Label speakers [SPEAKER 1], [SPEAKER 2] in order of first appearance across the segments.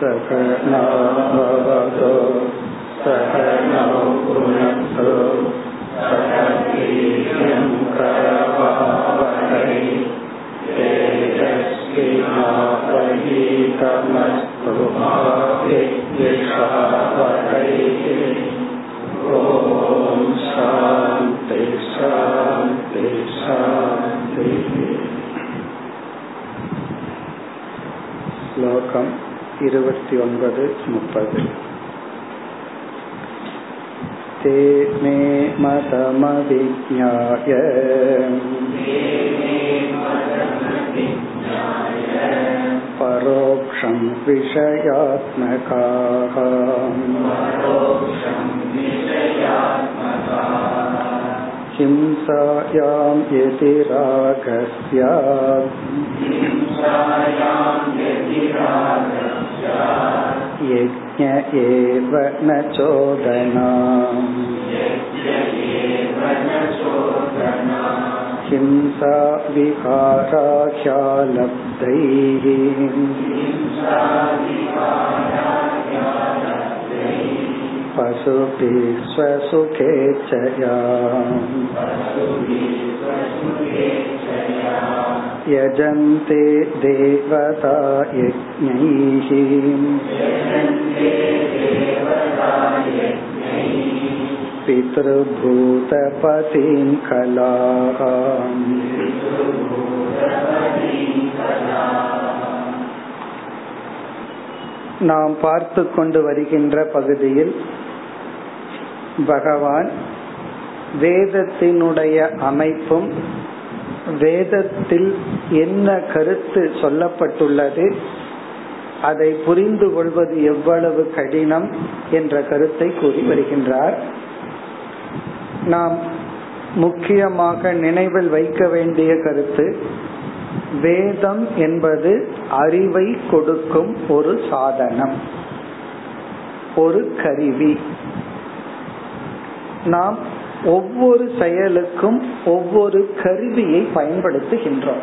[SPEAKER 1] सकनावतु सकनौ पुनक्तु सकवीर्यं करवावहै तेजस्विनापहीतमस्तु मा विद्विषावहै ॐ शान्ति शान्ति शान्तिः श्लोकम् இருபத்தி ஒன்பது முப்பது ते मे मतमविज्ञाय परोक्षं विषयात्मकाः हिंसायां यदि रागः स्यात् यज्ञ एव न चोदना हिंसा विहाराह्यालब्धैः पशुभिः स्वसुखेच्छया यजन्ते देवता यज्ञैः पितृभूतपतिं कलाः நாம் பார்த்து கொண்டு வருகின்ற பகுதியில் பகவான் வேதத்தினுடைய அமைப்பும் வேதத்தில் என்ன கருத்து சொல்லப்பட்டுள்ளது அதை புரிந்து கொள்வது எவ்வளவு கடினம் என்ற கருத்தை கூறி வருகின்றார். நாம் முக்கியமாக நினைவில் வைக்க வேண்டிய கருத்து வேதம் என்பது அறிவை கொடுக்கும் ஒரு சாதனம் ஒரு கருவி. நாம் ஒவ்வொரு செயலுக்கும் ஒவ்வொரு கருவியை பயன்படுத்துகின்றோம்.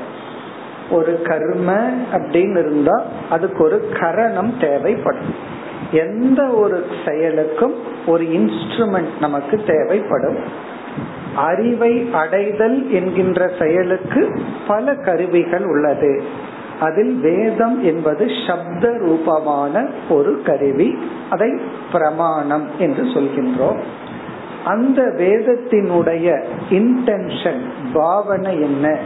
[SPEAKER 1] ஒரு கர்ம அப்படின்னு இருந்தா அதுக்கு ஒரு கரணம் தேவைப்படும். எந்த ஒரு செயலுக்கும் ஒரு இன்ஸ்ட்ருமெண்ட் நமக்கு தேவைப்படும். அறிவை அடைதல் என்கின்ற செயலுக்கு பல கருவிகள் உள்ளது. அதில் வேதம் என்பது சப்த ரூபமான ஒரு கருவி. அதை பிரமாணம் என்று சொல்கின்றோம். அந்த வேதத்தினுடைய இன்டென்ஷன் பாவனை என்ன?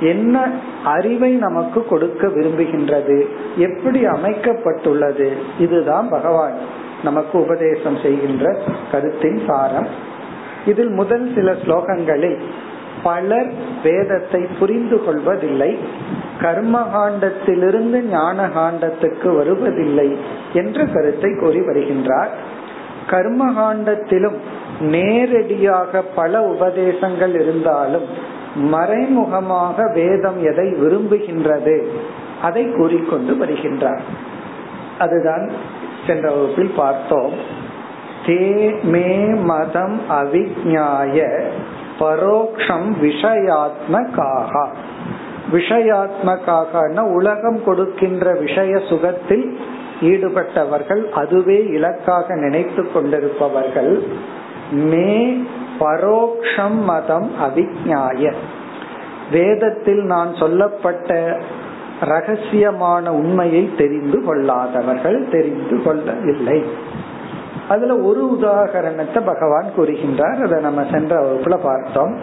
[SPEAKER 1] என்ன அறிவை நமக்கு கொடுக்க விரும்புகின்றது? எப்படி அமைக்கப்பட்டுள்ளது? இதுதான் பகவான் நமக்கு உபதேசம் செய்கின்ற கருத்தின் சாரம். இதில் முதல் சில ஸ்லோகங்களில் பலர் வேதத்தை புரிந்து கொள்வதில்லை கர்மகாண்டத்திலிருந்து ஞான காண்டத்துக்கு வருவதில்லை என்ற கருத்தை கூறி வருகின்றார். கர்மகாண்டத்திலும் நேரடியாக பல உபதேசங்கள் இருந்தாலும் மறைமுகமாக வேதம் எதை விரும்புகின்றது அதை கூறிக்கொண்டு வருகின்றார். அதுதான் சென்ற வகுப்பில் பார்த்தோம். தே மே மதம் அவிஜாய பரோக்ஷம் விஷயாத்மகாக. விஷயாத்மகாக உலகம் கொடுக்கின்ற விஷய சுகத்தில் ஈடுபட்டவர்கள் அதுவே இலக்காக நினைத்து கொண்டிருப்பவர்கள். மே பரோக்ஷம் மதம் அவிஜாய வேதத்தில் நான் சொல்லப்பட்ட ரகசியமான உண்மையை தெரிந்து கொள்ளாதவர்கள் தெரிந்து கொள்ளவில்லை. அதுல ஒரு உதாகரணத்தை பகவான் கூறுகின்றார். அதை நம்ம சென்ற வகுப்புல பார்த்தோம்.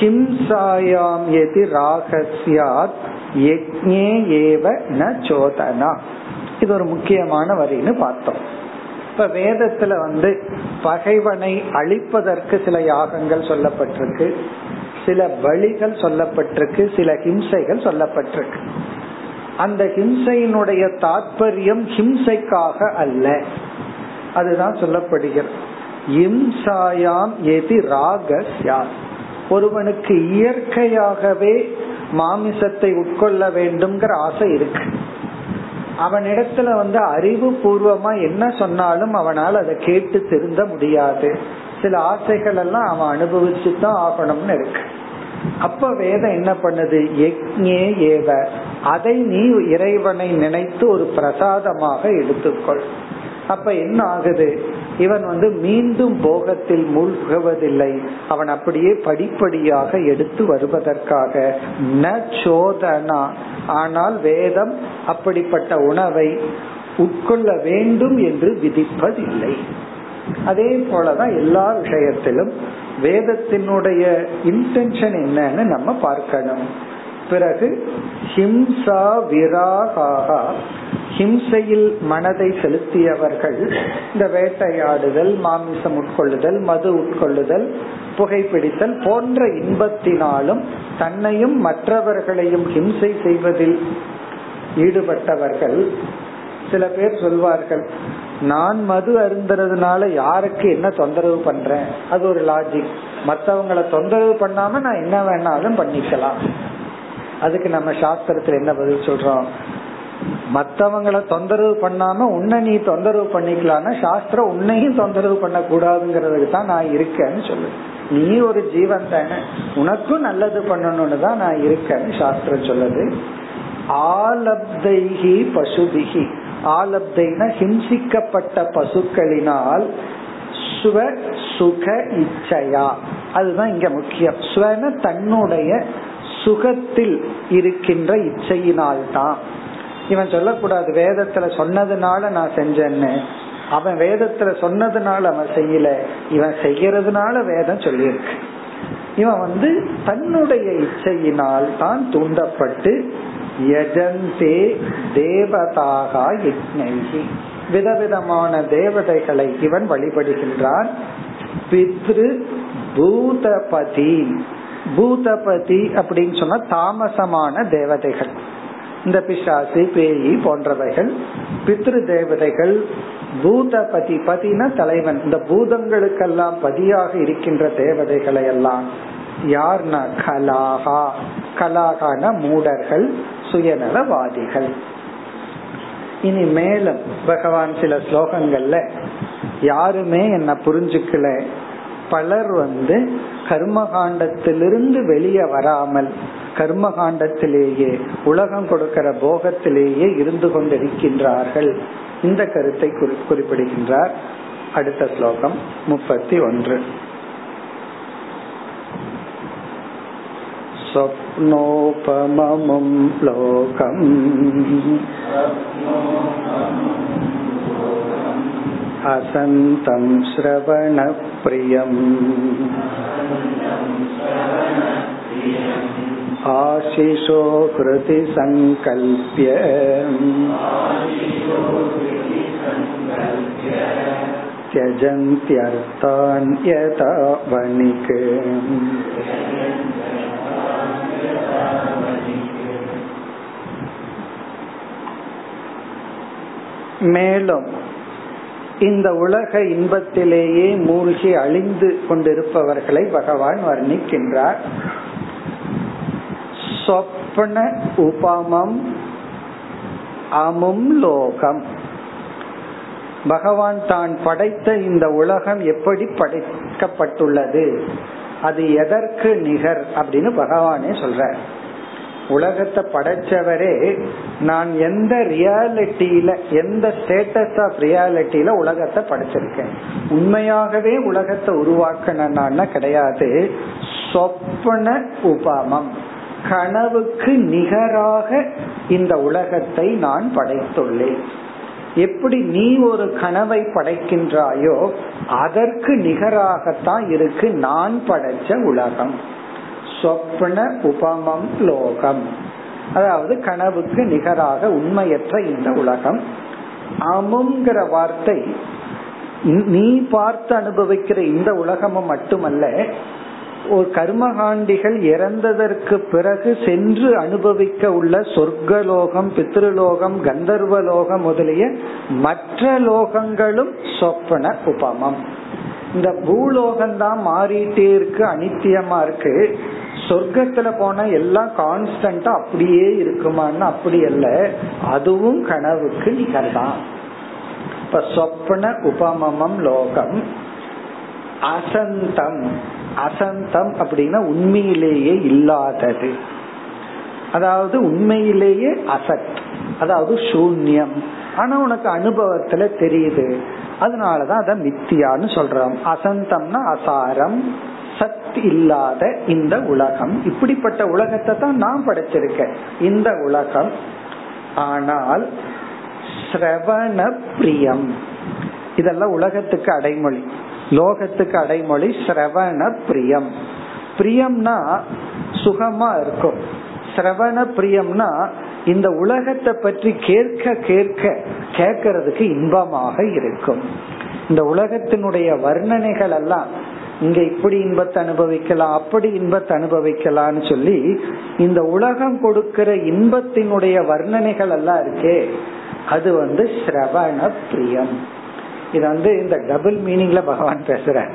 [SPEAKER 1] ஹிம்சாயாம் எதி ராகசியாத் யக்ஞே ஏவ ந சோதனா. இது ஒரு முக்கியமான வரின்னு பார்த்தோம். இப்ப வேதத்துல வந்து பகைவனை அழிப்பதற்கு சில யாகங்கள் சொல்லப்பட்டிருக்கு. சில பலிகள் சொல்லப்பட்டிருக்கு. சில ஹிம்சைகள் சொல்லப்பட்டிருக்கு. அந்த ஹிம்சையினுடைய தாற்பயம் ஹிம்சைக்காக அல்ல. அதுதான் சொல்லப்படுகிறது. இம்சாயாம் எதி ராகஸ்யா ஒருவனுக்கு இயற்கையாகவே மாமிசத்தை உட்கொள்ள வேண்டும்ங்கிற ஆசை இருக்கு. அவனிடத்துல வந்து அறிவு பூர்வமா என்ன சொன்னாலும் அவனால் அதை கேட்டு திருந்த முடியாது. சில ஆசைகள் எல்லாம் அவன் அனுபவிச்சு தான் ஆகணும்னு இருக்கு. அப்ப வேதம் என்ன பண்ணுது? யக்ஞே ஏவ. அதை நீ இறைவனை நினைத்து ஒரு பிரசாதமாக எடுத்துக்கொள். அப்ப என்ன ஆகுது? இவன் வந்து மீண்டும் போகத்தில் மூழ்குவதில்லை. அவன் அப்படியே படிப்படியாக எடுத்து வருவதற்காக ந சோதனா. ஆனால் வேதம் அப்படிப்பட்ட உணவை உட்கொள்ள வேண்டும் என்று விதிப்பதில்லை. அதே போலதான் எல்லா விஷயத்திலும் வேதத்தினுடைய இன்டென்ஷன் என்னன்னு நம்ம பார்க்கணும். பிறகு ஹிம்சா விராகாக ஹிம்சையில் மனதை செலுத்தியவர்கள் இந்த வேட்டையாடுதல் மாமிசம் உட்கொள்ளுதல் மது உட்கொள்ளுதல் புகைப்பிடித்தல் போன்ற இன்பத்தினாலும் தன்னையும் மற்றவர்களையும் ஹிம்சை செய்வதில் ஈடுபட்டவர்கள் சில பேர் சொல்வார்கள் நான் மது அருந்துறதுனால யாருக்கு என்ன தொந்தரவு பண்றேன்? அது ஒரு லாஜிக் மற்றவங்களை தொந்தரவு பண்ணாம நான் என்ன வேணாலும் பண்ணிக்கலாம். அதுக்கு நம்ம சாஸ்திரத்துல என்ன பதில் சொல்றோம்? மத்தவங்களை தொந்தரவு பண்ணாம உன்னை நீ தொந்தரவு பண்ணிக்கலாம்னா சாஸ்திரம் உன்னையும் தொந்தரவு பண்ண கூடாதுங்கிறதுக்கு தான் நான் இருக்கேன்னு சொல்லு நீ ஒரு ஜீவன் தானே. உனக்கும் நல்லது பண்ணணும்னு தான் நான் இருக்கேன்னு சாஸ்திரம் சொல்லுது. ஆலப்தைகி பசுபிகி ஆலப்தைனா ஹிம்சிக்கப்பட்ட பசுக்களினால் சுவ சுக இச்சையா. அதுதான் இங்க முக்கியம். ஸ்வன தன்னுடைய சுகத்தில் இருக்கின்ற இச்சையினால் தான் இவன் சொல்லக்கூடாது வேதத்துல சொன்னதுனால நான் செஞ்சேன்னு. அவன் வேதத்துல சொன்னதுனால அவன் செய்யல. இவன் செய்யறதுனால வேதம் சொல்லியிருக்கு. இவன் வந்து தன்னுடைய இச்சையினால் தான் தூண்டப்பட்டு யஜந்தே தேவதாக யஜ்னி விதவிதமான தேவதைகளை இவன் வழிபடுகின்றான். பித்ரு பூதபதி பூதபதி அப்படின்னு சொன்னா தாமசமான தேவதைகள். இந்த பிசாசு பேயி போன்றவைகள். பித்ரு தேவதைகள் பூதபதி பதினா தலைவன். இந்த பூதங்களுக்கெல்லாம் பதியாக இருக்கின்ற தேவதைகளை எல்லாம் யார்னா கலாகா கலாகான மூடர்கள் சுயநலவாதிகள். இனி மேலும் பகவான் சில ஸ்லோகங்கள்ல யாருமே என்ன புரிஞ்சுக்கல. பலர் வந்து கர்மகாண்டத்திலிருந்து வெளியே வராமல் கர்மகாண்டத்திலேயே உலகம் கொடுக்கிற போகத்திலேயே இருந்து கொண்டிருக்கின்றார்கள் இந்த கருத்தை குறிப்பிடுகின்றார் அடுத்த ஸ்லோகம் முப்பத்தி ஒன்று स्वप्नोपममुं लोकम् असन्तं श्रवणप्रियम् आशिषो हृदि सङ्कल्प्य त्यजन्त्यर्थान् यथा वणिक् மேலும் இந்த உலக இன்பத்திலேயே மூழ்கி அழிந்து கொண்டிருப்பவர்களை பகவான் வர்ணிக்கின்றார். சொப்பன உபமம் அமும் லோகம். பகவான் தான் படைத்த இந்த உலகம் எப்படி படைக்கப்பட்டுள்ளது? அது எதற்கு நிகர்? அப்படின்னு பகவானே சொல்றார். உலகத்தை படைச்சவரே நான் எந்த ரியாலிட்டியில எந்த ஸ்டேட்டஸ் ஆஃப் ரியாலிட்டியில உலகத்தை படைச்சிருக்கேன்? உண்மையாகவே உலகத்தை உருவாக்கணும்னா கிடையாது. சொப்பன உபமம். கனவுக்கு நிகராக இந்த உலகத்தை நான் படைத்துள்ளேன். எப்படி நீ ஒரு கனவை படைக்கின்றாயோ அதற்கு நிகராகத்தான் இருக்கு நான் படைச்ச உலகம். சொப்ன உபமம் லோகம். அதாவது கனவுக்கு நிகராக உண்மையற்ற இந்த உலகம். அமுங்கிற வார்த்தை நீ பார்த்து அனுபவிக்கிற இந்த உலகமும் மட்டுமல்ல ஒரு கர்மகாண்டிகள் இறந்ததற்கு பிறகு சென்று அனுபவிக்க உள்ள சொர்க்கலோகம் பித்ருலோகம் கந்தர்வலோகம் முதலிய மற்ற லோகங்களும் சொப்பன உபமம். இந்த பூலோகம் தான் மாறிட்டே இருக்கு அனித்தியமா இருக்கு. சொர்க்கத்துல போனா எல்லாம் கான்ஸ்டன்டா அப்படியே இருக்குமான்னு அப்படி அல்ல. அதுவும் கனவுக்கு நிகழ்தான் இப்ப சொப்பன உபமமம் லோகம். அசந்தம். அசந்தம் அப்படின்னா உண்மையிலேயே இல்லாதது. அதாவது உண்மையிலேயே அசத். அதாவது சூன்யம். ஆனா உனக்கு அனுபவத்துல தெரியுது. அதனாலதான் அத மித்தியான்னு சொல்றோம். அசந்தம்னா அசாரம் சத் இல்லாத இந்த உலகம். இப்படிப்பட்ட உலகத்தை தான் நான் படைச்சிருக்கேன். இந்த உலகம். ஆனால் ஸ்ரவண பிரியம். இதெல்லாம் உலகத்துக்கு அடைமொழி. லோகத்துக்கு அடைமொழி ஸ்ரவண பிரியம். பிரியம்னா சுகமா இருக்கும். சிரவண பிரியம்னா இந்த உலகத்தை பற்றி கேட்க கேட்க கேட்கறதுக்கு இன்பமாக இருக்கும். இந்த உலகத்தினுடைய வர்ணனைகள் எல்லாம் இங்க இப்படி இன்பத்தை அனுபவிக்கலாம் அப்படி இன்பத்தை அனுபவிக்கலாம்னு சொல்லி இந்த உலகம் கொடுக்கிற இன்பத்தினுடைய வர்ணனைகள் எல்லாம் இருக்கே அது வந்து ஸ்ரவண பிரியம். இது வந்து இந்த டபுள் மீனிங்ல பகவான் பேசுற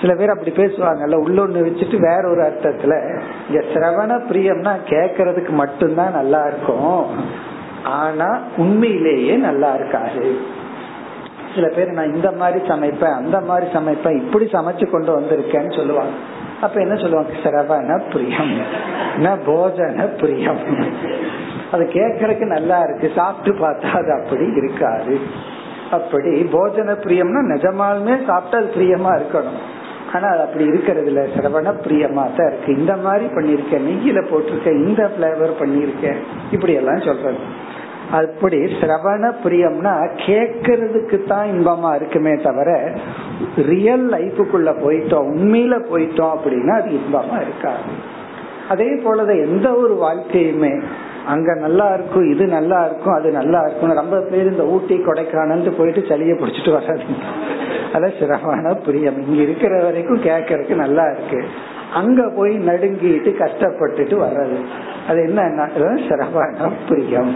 [SPEAKER 1] சில பேர் அப்படி பேசுவாங்கல்ல உள்ளொன்னு வச்சுட்டு வேற ஒரு அர்த்தத்துல இங்க சிரவண பிரியம்னா கேக்குறதுக்கு மட்டும்தான் நல்லா இருக்கும். ஆனா உண்மையிலேயே நல்லா இருக்காது. சில பேர் நான் இந்த மாதிரி சமைப்பேன் அந்த மாதிரி சமைப்பேன் இப்படி சமைச்சு கொண்டு வந்திருக்கேன்னு சொல்லுவாங்க. அப்ப என்ன சொல்லுவாங்க? சிரவண பிரியம் போஜன பிரியம். அது கேட்கறதுக்கு நல்லா இருக்கு சாப்பிட்டு பார்த்தா அது அப்படி இருக்காது. அப்படி போஜன பிரியம்னா நிஜமாலுமே சாப்பிட்டா அது பிரியமா இருக்கணும். ஆனா அது அப்படி இருக்கிறது இல்ல சிரவண பிரியமா தான் இருக்கு. இந்த மாதிரி பண்ணிருக்கேன் நெய்யில போட்டிருக்கேன் இந்த பிளேவர் பண்ணிருக்கேன் இப்படி எல்லாம் சொல்றது. அப்படி சிரவண பிரியம்னா கேக்கிறதுக்கு தான் இன்பமா இருக்குமே தவிர ரியல் லைஃபுக்குள்ள போயிட்டோம் உண்மையில போயிட்டோம் அப்படின்னா அது இன்பமா இருக்காது. அதே போலதான் எந்த ஒரு வாழ்க்கையுமே அங்க நல்லா இருக்கும் இது நல்லா இருக்கும் அது நல்லா இருக்கும் ரொம்ப பேர் இந்த ஊட்டி கொடைக்கானல் போயிட்டு சளியை பிடிச்சிட்டு வராது. அதான் சிரமமான பிரியம். இங்க இருக்கிற வரைக்கும் கேட்கறதுக்கு நல்லா இருக்கு. அங்க போய் நடுங்கிட்டு கஷ்டப்பட்டுட்டு வர்றது. அது என்ன சிரமமான பிரியம்.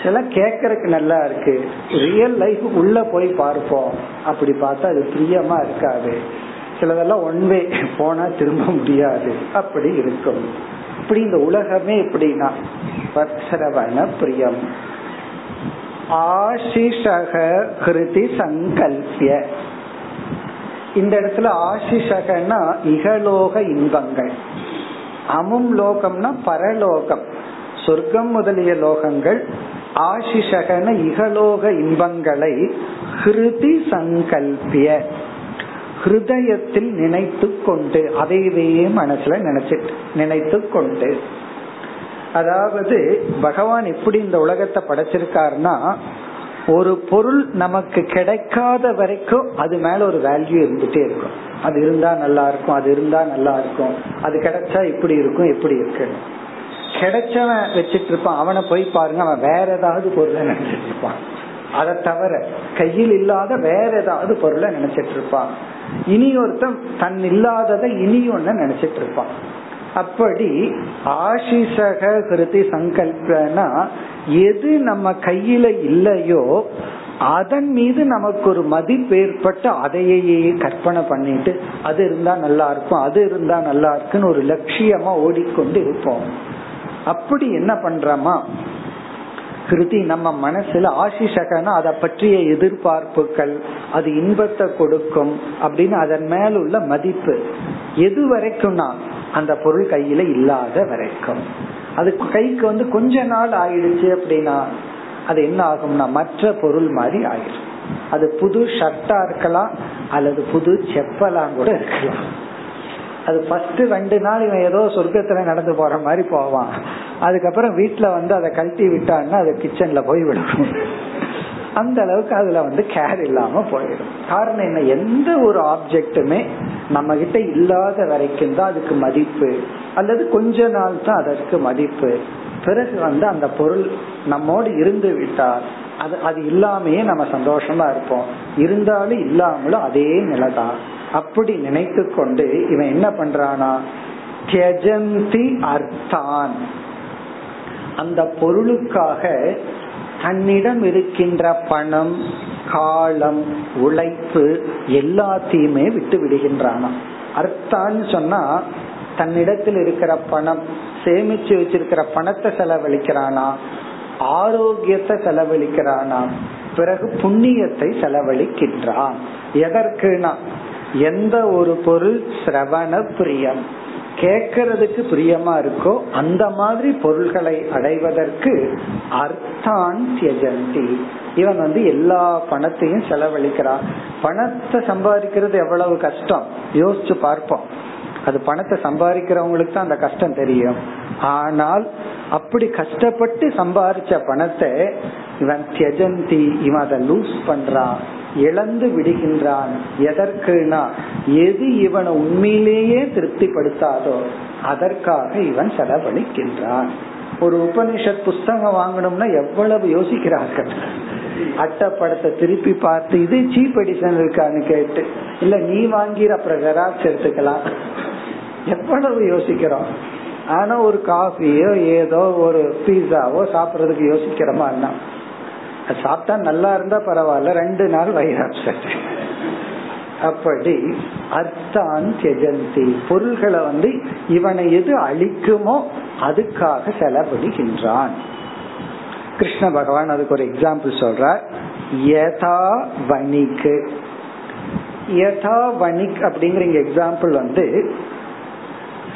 [SPEAKER 1] இதெல்லாம் கேட்கறதுக்கு நல்லா இருக்கு. ரியல் லைஃப் உள்ள போய் பார்ப்போம். அப்படி பார்த்தா அது பிரியமா இருக்காது. சிலதெல்லாம் ஒன்வே போனா திரும்ப முடியாது. அப்படி இருக்கும். இப்படி இந்த உலகமே எப்படின்னா வத்சரவன பிரியம். ஆசிஷக கிருதி சங்கல்பிய. இந்த இடத்துல ஆசிஷகன்னா இகலோக இன்பங்கள். அமும் லோகம்னா பரலோகம். சொர்க்கம் முதலிய லோகங்கள் ஆசிஷகன இகலோக இன்பங்களை ஹிருதி சங்கல்பிய. ஹிருதயத்தில் நினைத்து கொண்டு அதைவே மனசுல நினைச்சிட்டு நினைத்து கொண்டு அதாவது பகவான் எப்படி இந்த உலகத்தை படைச்சிருக்காருன்னா ஒரு பொருள் நமக்கு கிடைக்காத வரைக்கும் அது மேல ஒரு வேல்யூ இருந்துட்டே இருக்கும். அது இருந்தா நல்லா இருக்கும் அது இருந்தா நல்லா இருக்கும். அது கிடைச்சா இப்படி இருக்கும் எப்படி இருக்கு கிடைச்சவன் வச்சிட்டு இருப்பான். அவனை போய் பாருங்க அவன் வேற ஏதாவது பொருளை நினைச்சிட்டு இருப்பான். அதை தவிர கையில் இல்லாத வேற ஏதாவது பொருளை நினைச்சிட்டு இருப்பான். இனி ஒருத்தன் தன் இல்லாததை இனி ஒன்னு நினைச்சிட்டு இருப்பான். அப்படி ஆசிஷக கிருதி சங்கல்பனா எது நம்ம கையில இல்லையோ அதன் மீது நமக்கு ஒரு மதிப்பு ஏற்பட்டு அதையே கற்பனை பண்ணிட்டு அது இருந்தா நல்லா இருக்கும் அது இருந்தா நல்லா இருக்குன்னு ஒரு லட்சியமா ஓடிக்கொண்டு இருப்போம். அப்படி என்ன பண்றோமா? கிருதி நம்ம மனசுல ஆசிஷகனா அதை பற்றிய எதிர்பார்ப்புகள் அது இன்பத்தை கொடுக்கும் அப்படின்னு அதன் மேல உள்ள மதிப்பு. எது வரைக்கும்னா அந்த பொருள் கையில இல்லாத வரைக்கும். அது கைக்கு வந்து கொஞ்ச நாள் ஆயிடுச்சு அப்படின்னா அது என்ன ஆகும்னா மற்ற பொருள் மாதிரி ஆயிடும். அது புது ஷர்ட்டா இருக்கலாம் அல்லது புது செப்பலாம் கூட இருக்கலாம். அது ஃபர்ஸ்ட் ரெண்டு நாள் இவன் ஏதோ சொர்க்கத்துல நடந்து போற மாதிரி போவான். அதுக்கப்புறம் வீட்டுல வந்து அதை கழட்டி விட்டான்னா அது கிச்சன்ல போய் விடும் அந்த அளவுக்கு அதுல வந்து கேர் இல்லாம போயிடும். காரணம் என்ன? எந்த ஒரு ஆப்ஜெக்டுமே நம்ம கிட்ட இல்லாத வரைக்கும் தான் அதுக்கு மதிப்பு. அல்லது கொஞ்ச நாள் தான் அதற்கு மதிப்பு. பிறகு வந்து அந்த பொருள் நம்மோடு இருந்து விட்டால் அது அது இல்லாமையே நம்ம சந்தோஷமா இருப்போம். இருந்தாலும் இல்லாமலும் அதே நிலைதான். அப்படி நினைத்து கொண்டு இவன் என்ன பண்றானா தியஜந்தி அர்த்தான். அந்த பொருளுக்காக தன்னிடம் இருக்கின்ற பணம் காலம் உழைப்பு எல்லாத்தையுமே விட்டு விடுகின்றானா? அர்த்தான்னு சொன்னா தன்னிடத்தில் இருக்கிற பணம் சேமிச்சு வச்சிருக்கிற பணத்தை செலவழிக்கிறானா? ஆரோக்கியத்தை செலவழிக்கிறானா? பிறகு புண்ணியத்தை செலவழிக்கின்றான். எதற்குனா? எந்த ஒரு பொருள் சிரவண பிரியம். கேட்கறதுக்கு பிரியமா இருக்கோ அந்த மாதிரி பொருள்களை அடைவதற்கு அர்த்தான் தியஜந்தி. இவன் வந்து எல்லா பணத்தையும் செலவழிக்கிறான். பணத்தை சம்பாதிக்கிறது எவ்வளவு கஷ்டம்? யோசிச்சு பார்ப்போம். அது பணத்தை சம்பாதிக்கிறவங்களுக்கு தான் அந்த கஷ்டம் தெரியும். ஆனால் அப்படி கஷ்டப்பட்டு சம்பாதிச்ச பணத்தை இவன் தியஜந்தி இவன் அதை லூஸ் பண்றான். இழந்து விடுகின்றான். எதற்குனா எது இவனை உண்மையிலேயே திருப்திப்படுத்தாதோ அதற்காக இவன் செலவழிக்கின்றான். ஒரு உபனிஷத் புஸ்தகம் வாங்கணும்னா எவ்வளவு யோசிக்கிறார்கள்? அட்டப்படத்தை திருப்பி பார்த்து இது சீப் எடிஷன் இருக்கான்னு கேட்டு இல்ல நீ வாங்கிற அப்புறம் ஜெராக்ஸ் எடுத்துக்கலாம். எவ்வளவு யோசிக்கிறோம். ஆனா ஒரு காஃபியோ ஏதோ ஒரு பீஸாவோ சாப்பிடறதுக்கு யோசிக்கிறோமா என்ன? சாப்பிட்டா நல்லா இருந்தா பரவாயில்ல ரெண்டு நாள் வயிறு அப்செட். அப்படி அர்த்தான் தெஜந்தி பொருள்களை வந்து இவனை எது அழிக்குமோ அதுக்காக செலவழிக்கின்றான் கிருஷ்ண பகவான் அதுக்கு ஒரு எக்ஸாம்பிள் சொல்றார். யதா வணிக்கு யதா வணிக் அப்படிங்கிற எக்ஸாம்பிள் வந்து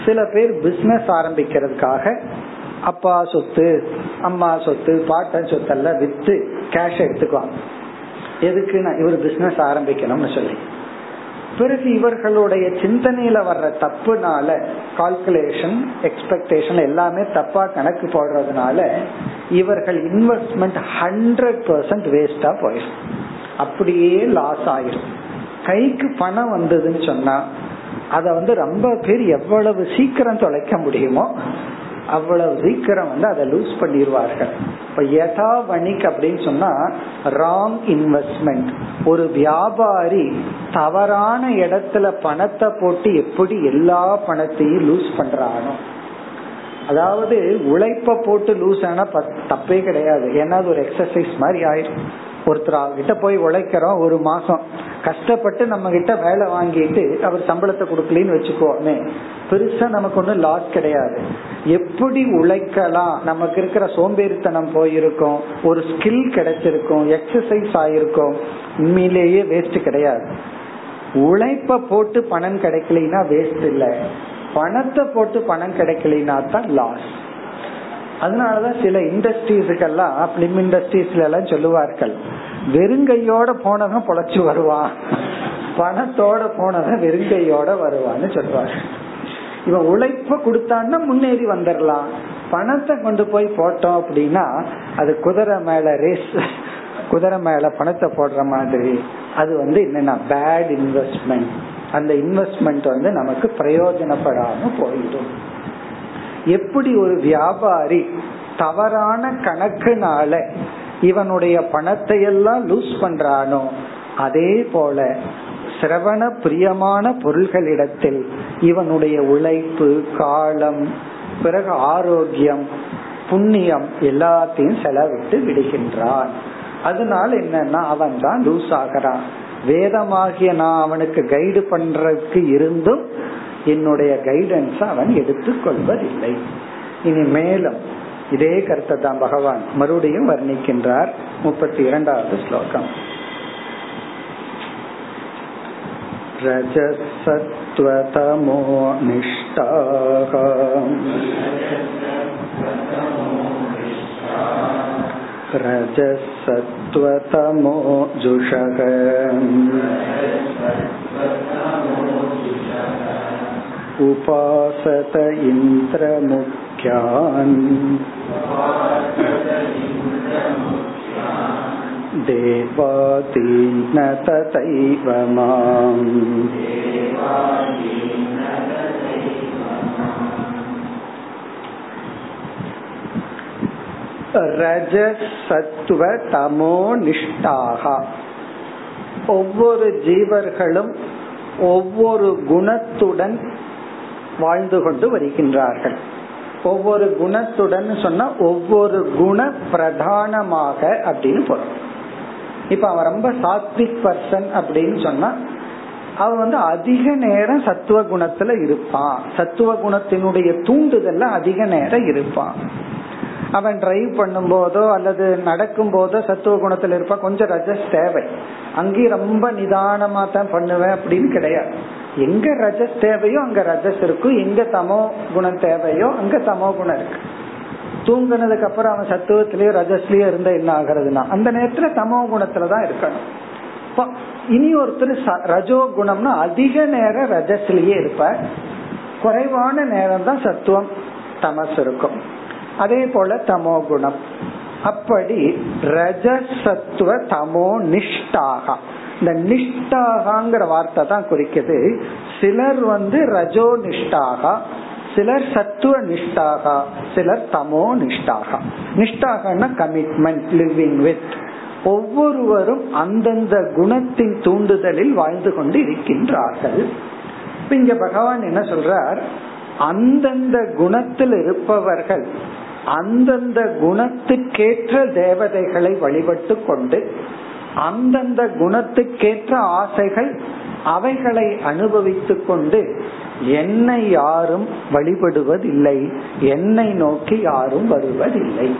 [SPEAKER 1] சில பேர் பிசினஸ் ஆரம்பிக்கிறதுக்காக அப்பா சொத்து அம்மா சொத்து பாட்டன் சொத்தெல்லாம் வித்து கேஷ் எடுத்துக்குவாங்க எதுக்கு நான் இவர் பிசினஸ் ஆரம்பிக்கணும்னு சொல்லி. பிறகு இவர்களுடைய சிந்தனையில வர்ற தப்புனால கால்குலேஷன் எக்ஸ்பெக்டேஷன் எல்லாமே தப்பா கணக்கு போடுறதுனால இவர்கள் இன்வெஸ்ட்மெண்ட் ஹண்ட்ரட் பர்சன்ட் வேஸ்டா போயிடும். அப்படியே லாஸ் ஆயிரும். கைக்கு பணம் வந்ததுன்னு சொன்னா அத வந்து ரொம்ப பேர் எவ்வளவு சீக்கிரம் தொலைக்க முடியுமோ அவ்வளவு சீக்கிரம் வந்து அதை லூஸ் பண்ணிடுவார்கள் இப்ப யதா வணிக் அப்படின்னு சொன்னா ராங் இன்வெஸ்ட்மெண்ட் ஒரு வியாபாரி தவறான இடத்துல பணத்தை போட்டு எப்படி எல்லா பணத்தையும் லூஸ் பண்றானோ. அதாவது உழைப்ப போட்டு லூஸ் ஆனா தப்பே கிடையாது. ஏன்னா அது ஒரு எக்ஸசைஸ் மாதிரி ஆயிரும் ஒருத்தர் கிட்ட போய் உழைக்கிறோம் ஒரு மாசம். கஷ்டப்பட்டு நம்ம கிட்ட வேலை வாங்கிட்டு அவர் சம்பளத்தை கொடுக்கலன்னு வச்சுக்கோமே. பெருசா நமக்கு ஒன்றும் லாஸ் கிடையாது. எப்படி உழைக்கலாம்? நமக்கு இருக்கிற சோம்பேறித்தனம் போயிருக்கும். ஒரு ஸ்கில் கிடைச்சிருக்கும். எக்ஸசைஸ் ஆயிருக்கும். உண்மையிலேயே வேஸ்ட் கிடையாது. உழைப்ப போட்டு பணம் கிடைக்கலைன்னா வேஸ்ட் இல்லை. பணத்தை போட்டு பணம் கிடைக்கலைன்னா தான் லாஸ் அதனாலதான் சில இண்டஸ்ட்ரீஸுக்கெல்லாம் பிலிம் இண்டஸ்ட்ரீஸ்ல எல்லாம் சொல்லுவார்கள் வெறுங்கையோட போனவன் பொழைச்சு வருவான். பணத்தோட போனவன் வெறுங்கையோட வருவான்னு சொல்லுவாங்க இவன் உழைப்ப கொடுத்தான்னா முன்னேறி வந்துடலாம் பணத்தை கொண்டு போய் போட்டோம் அப்படின்னா அது குதிரை மேல ரேஸ் குதிரை மேல பணத்தை போடுற மாதிரி. அது வந்து என்னன்னா பேட் இன்வெஸ்ட்மெண்ட் அந்த இன்வெஸ்ட்மெண்ட் வந்து நமக்கு பிரயோஜனப்படாம போயிடும். எப்படி ஒரு வியாபாரி தவறான கணக்குனால இவனுடைய பணத்தை எல்லாம் லூஸ் பண்றானோ அதே போல சிரவண பிரியமான பொருள்களிடத்தில் இவனுடைய உழைப்பு காலம் பிறகு ஆரோக்கியம் புண்ணியம் எல்லாத்தையும் செலவிட்டு விடுகின்றான். அதனால என்னன்னா அவன் தான் லூஸ் ஆகிறான். வேதமாகிய நான் அவனுக்கு கைடு பண்றதுக்கு இருந்தும் என்னுடைய கைடன்ஸ் அவன் எடுத்துக்கொள்வதில்லை இனி மேலும் இதே கருத்தை தான் பகவான் மறுபடியும் வர்ணிக்கின்றார் முப்பத்தி இரண்டாவது ஸ்லோகம் रजसत्त्वतमो निष्ठाः रजसत्त्वतमो जुषः उपासत इन्द्रमुख्यान् देवादीन तथैव माम् ரஜசத்துவ தமோ நிஷ்டாக ஒவ்வொரு ஜீவர்களும் ஒவ்வொரு குணத்துடன் வாழ்ந்து கொண்டு வருகின்றார்கள். ஒவ்வொரு குணத்துடன் சொன்னா ஒவ்வொரு குண பிரதானமாக அப்படின்னு பொருள். இப்ப அவன் ரொம்ப சாத்விக் பர்சன் அப்படின்னு சொன்னா அவன் வந்து அதிக நேரம் சத்துவ குணத்துல இருப்பான். சத்துவ குணத்தினுடைய தூண்டுதல்ல அதிக நேரம் இருப்பான். அவன் டிரைவ் பண்ணும் போதோ அல்லது நடக்கும் போதோ சத்துவ குணத்துல இருப்பான். கொஞ்சம் ரஜஸ் தேவை. அங்கேயும் ரொம்ப நிதானமா தான் பண்ணுவேன் அப்படின்னு கிடையாது. எங்க ரஜஸ் தேவையோ அங்க ரஜஸ் இருக்கும் எங்க தமோ குணம் தேவையோ அங்க தமோ குணம் இருக்கு. தூங்கினதுக்கு அப்புறம் அவன் சத்துவத்திலயோ ரஜஸ்லயோ இருந்தா என்ன ஆகுறதுன்னா அந்த நேரத்துல தமோ குணத்துலதான் இருக்கணும். இனி ஒருத்தர் ரஜோ குணம்னா அதிக நேரம் ரஜஸ்லயே இருப்ப குறைவான நேரம் தான் சத்துவம் தமஸ் இருக்கும். அதே போல தமோ குணம். அப்படி ரஜசத்துவ தமோ நிஷ்டாகா. இந்த நிஷ்டாகாங்கிற வார்த்தை தான் குறிக்குது. சிலர் வந்து ரஜோ நிஷ்டாகா சிலர் சத்துவ நிஷ்டாகா சிலர் தமோ நிஷ்டாகா. நிஷ்டாகனா கமிட்மெண்ட் லிவிங் வித் ஒவ்வொருவரும் அந்தந்த குணத்தின் தூண்டுதலில் வாழ்ந்து கொண்டு இருக்கின்றார்கள். இங்க பகவான் என்ன சொல்றார்? அந்தந்த குணத்தில் இருப்பவர்கள் அந்தந்த குணத்துக்கேற்ற தேவதைகளை வழிபட்டு கொண்டு அந்தந்த குணத்துக்கேற்ற ஆசைகள் அவைகளை அனுபவித்துக் கொண்டு என்னை யாரும் வழிபடுவதில்லை என்னை நோக்கி யாரும் வருவதில்லை.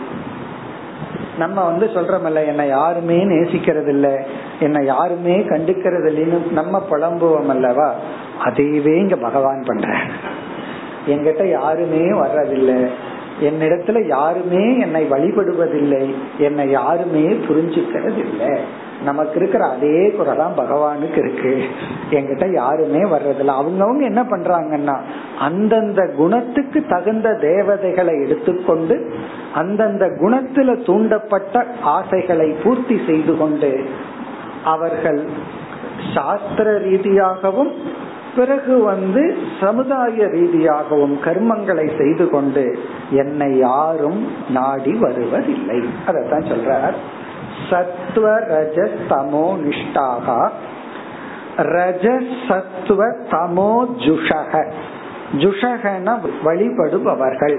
[SPEAKER 1] நம்ம வந்து சொல்றோம்ல என்னை யாருமே நேசிக்கிறது இல்ல என்னை யாருமே கண்டுக்கிறது இல்லைன்னு நம்ம புலம்புவோம் அல்லவா அதையவே இங்க பகவான் பண்ற என்கிட்ட யாருமே வர்றதில்லை. என்னிடத்துல யாருமே என்னை வழிபடுவதில்லை என்னை யாருமே புரிஞ்சுக்கிறது இல்லை நமக்கு இருக்கிற அதே குறைதான் பகவானுக்கு இருக்கு. என்கிட்ட யாருமே வர்றதில்ல. அவங்கவுங்க என்ன பண்றாங்கன்னா அந்தந்த குணத்துக்கு தகுந்த தேவதைகளை எடுத்துக்கொண்டு அந்தந்த குணத்துல தூண்டப்பட்ட ஆசைகளை பூர்த்தி செய்து கொண்டு அவர்கள் சாஸ்திர ரீதியாகவும் பிறகு வந்து சமுதாய ரீதியாகவும் கர்மங்களை செய்து கொண்டு என்னை யாரும் நாடி வருவதில்லை. அதத்தான் சொல்றார். சத்வ ரஜ தமோ நிஷ்டாக ரஜ சத்துவ தமோ ஜுஷக. ஜுஷகன வழிபடுபவர்கள்.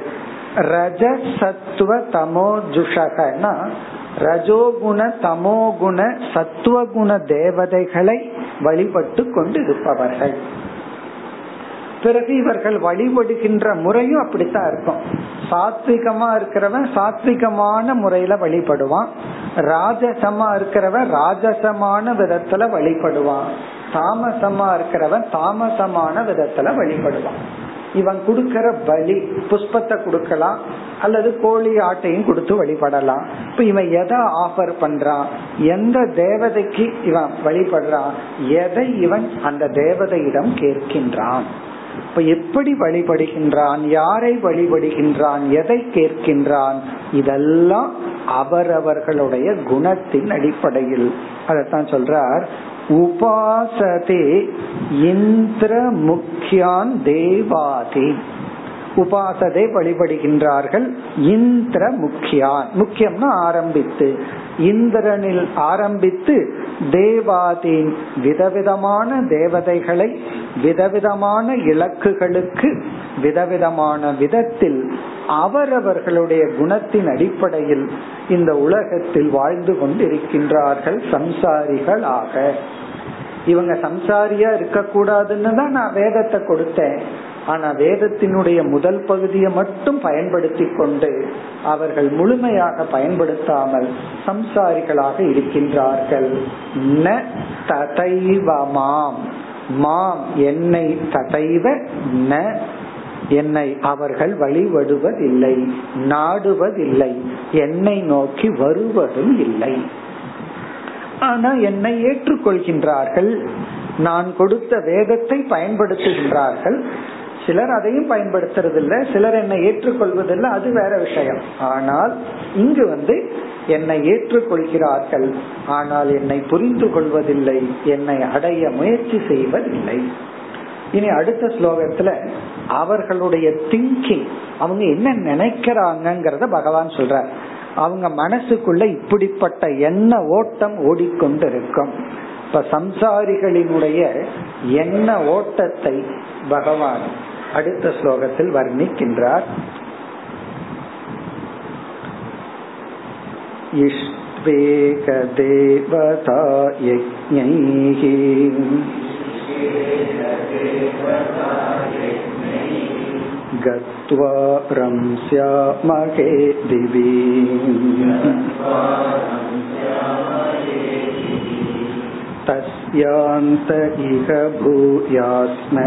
[SPEAKER 1] ரஜ சத்துவ தமோ ஜுஷகனா. ரஜோகுண தமோகுண சத்துவகுண தேவதைகளை வழிபட்டு கொண்டு இருப்பவர்கள் பிறகு இவர்கள் வழிபடுகின்ற முறையும் அப்படித்தான் இருக்கும். சாத்விகமா இருக்கிறவன் சாத்விகமான முறையில வழிபடுவான். ராஜசமா இருக்கிறவன் ராஜசமான விதத்துல வழிபடுவான். தாமசமா இருக்கிறவன் தாமசமான விதத்துல வழிபடுவான். இவன் கொடுக்கற பலி புஷ்பத்தை கொடுக்கலாம் அல்லது கோழி ஆட்டையும் கொடுத்து வழிபடலாம். இப்ப இவன் எதை ஆஃபர் பண்றான்? எந்த தேவதைக்கு இவன் வழிபடுறான்? எதை இவன் அந்த தேவதையிடம் கேட்கின்றான்? இப்ப எப்படி வழிபடுகின்றான்? யாரை வழிபடுகின்றான்? எதை கேட்கின்றான்? இதெல்லாம் அவரவர்களுடைய குணத்தின் அடிப்படையில். அதத்தான் சொல்றார். உபாசதே இந்திர முக்கியான் தேவாதி. உபாசதை வழிபடுகின்றார்கள். இந்திர முக்கியான் முக்கியம்னா ஆரம்பித்து இந்திரனில் ஆரம்பித்து தேவாதீன் விதவிதமான தேவதைகளை விதவிதமான இலக்குகளுக்கு விதவிதமான விதத்தில் அவரவர்களுடைய குணத்தின் அடிப்படையில் இந்த உலகத்தில் வாழ்ந்து கொண்டிருக்கின்றார்கள் சம்சாரிகளாக. இவங்க சம்சாரியா இருக்கக்கூடாதுன்னு தான் நான் வேதத்தை கொடுத்தேன். ஆனா வேதத்தினுடைய முதல் பகுதியை மட்டும் பயன்படுத்தி கொண்டு அவர்கள் முழுமையாக பயன்படுத்தாமல் சம்சாரிகளாக இருக்கின்றார்கள். ந ததைவ மாம் மாம் என்னை ததைவ ந என்னை அவர்கள் வழிபடுவதில்லை நாடுவதில்லை என்னை நோக்கி வருவதும் இல்லை. ஆனா என்னை ஏற்றுக்கொள்கின்றார்கள். நான் கொடுத்த வேதத்தை பயன்படுத்துகின்றார்கள். சிலர் அதையும் பயன்படுத்துறதில்ல சிலர் என்னை ஏற்றுக்கொள்வதில்லை அது வேற விஷயம். ஆனால் இங்கு வந்து என்னை ஏற்றுக்கொள்கிறார்கள் ஆனால் என்னை புரிந்து கொள்வதில்லை என்னை அடைய முயற்சி செய்வதில்லை. இனி அடுத்த ஸ்லோகத்துல அவர்களுடைய திங்கிங் அவங்க என்ன நினைக்கிறாங்கிறத பகவான் சொல்றார். அவங்க மனசுக்குள்ள இப்படிப்பட்ட எண்ண ஓட்டம் ஓடிக்கொண்டிருக்கும். இப்ப சம்சாரிகளினுடைய எண்ண ஓட்டத்தை பகவான் அடுத்த ஸ்லோகத்தில் வர்ணிக்கின்றார் इष्वेकदेवता यज्ञैः गत्वा रंस्यामहे दिवि तस्यान्त इह भूयास्म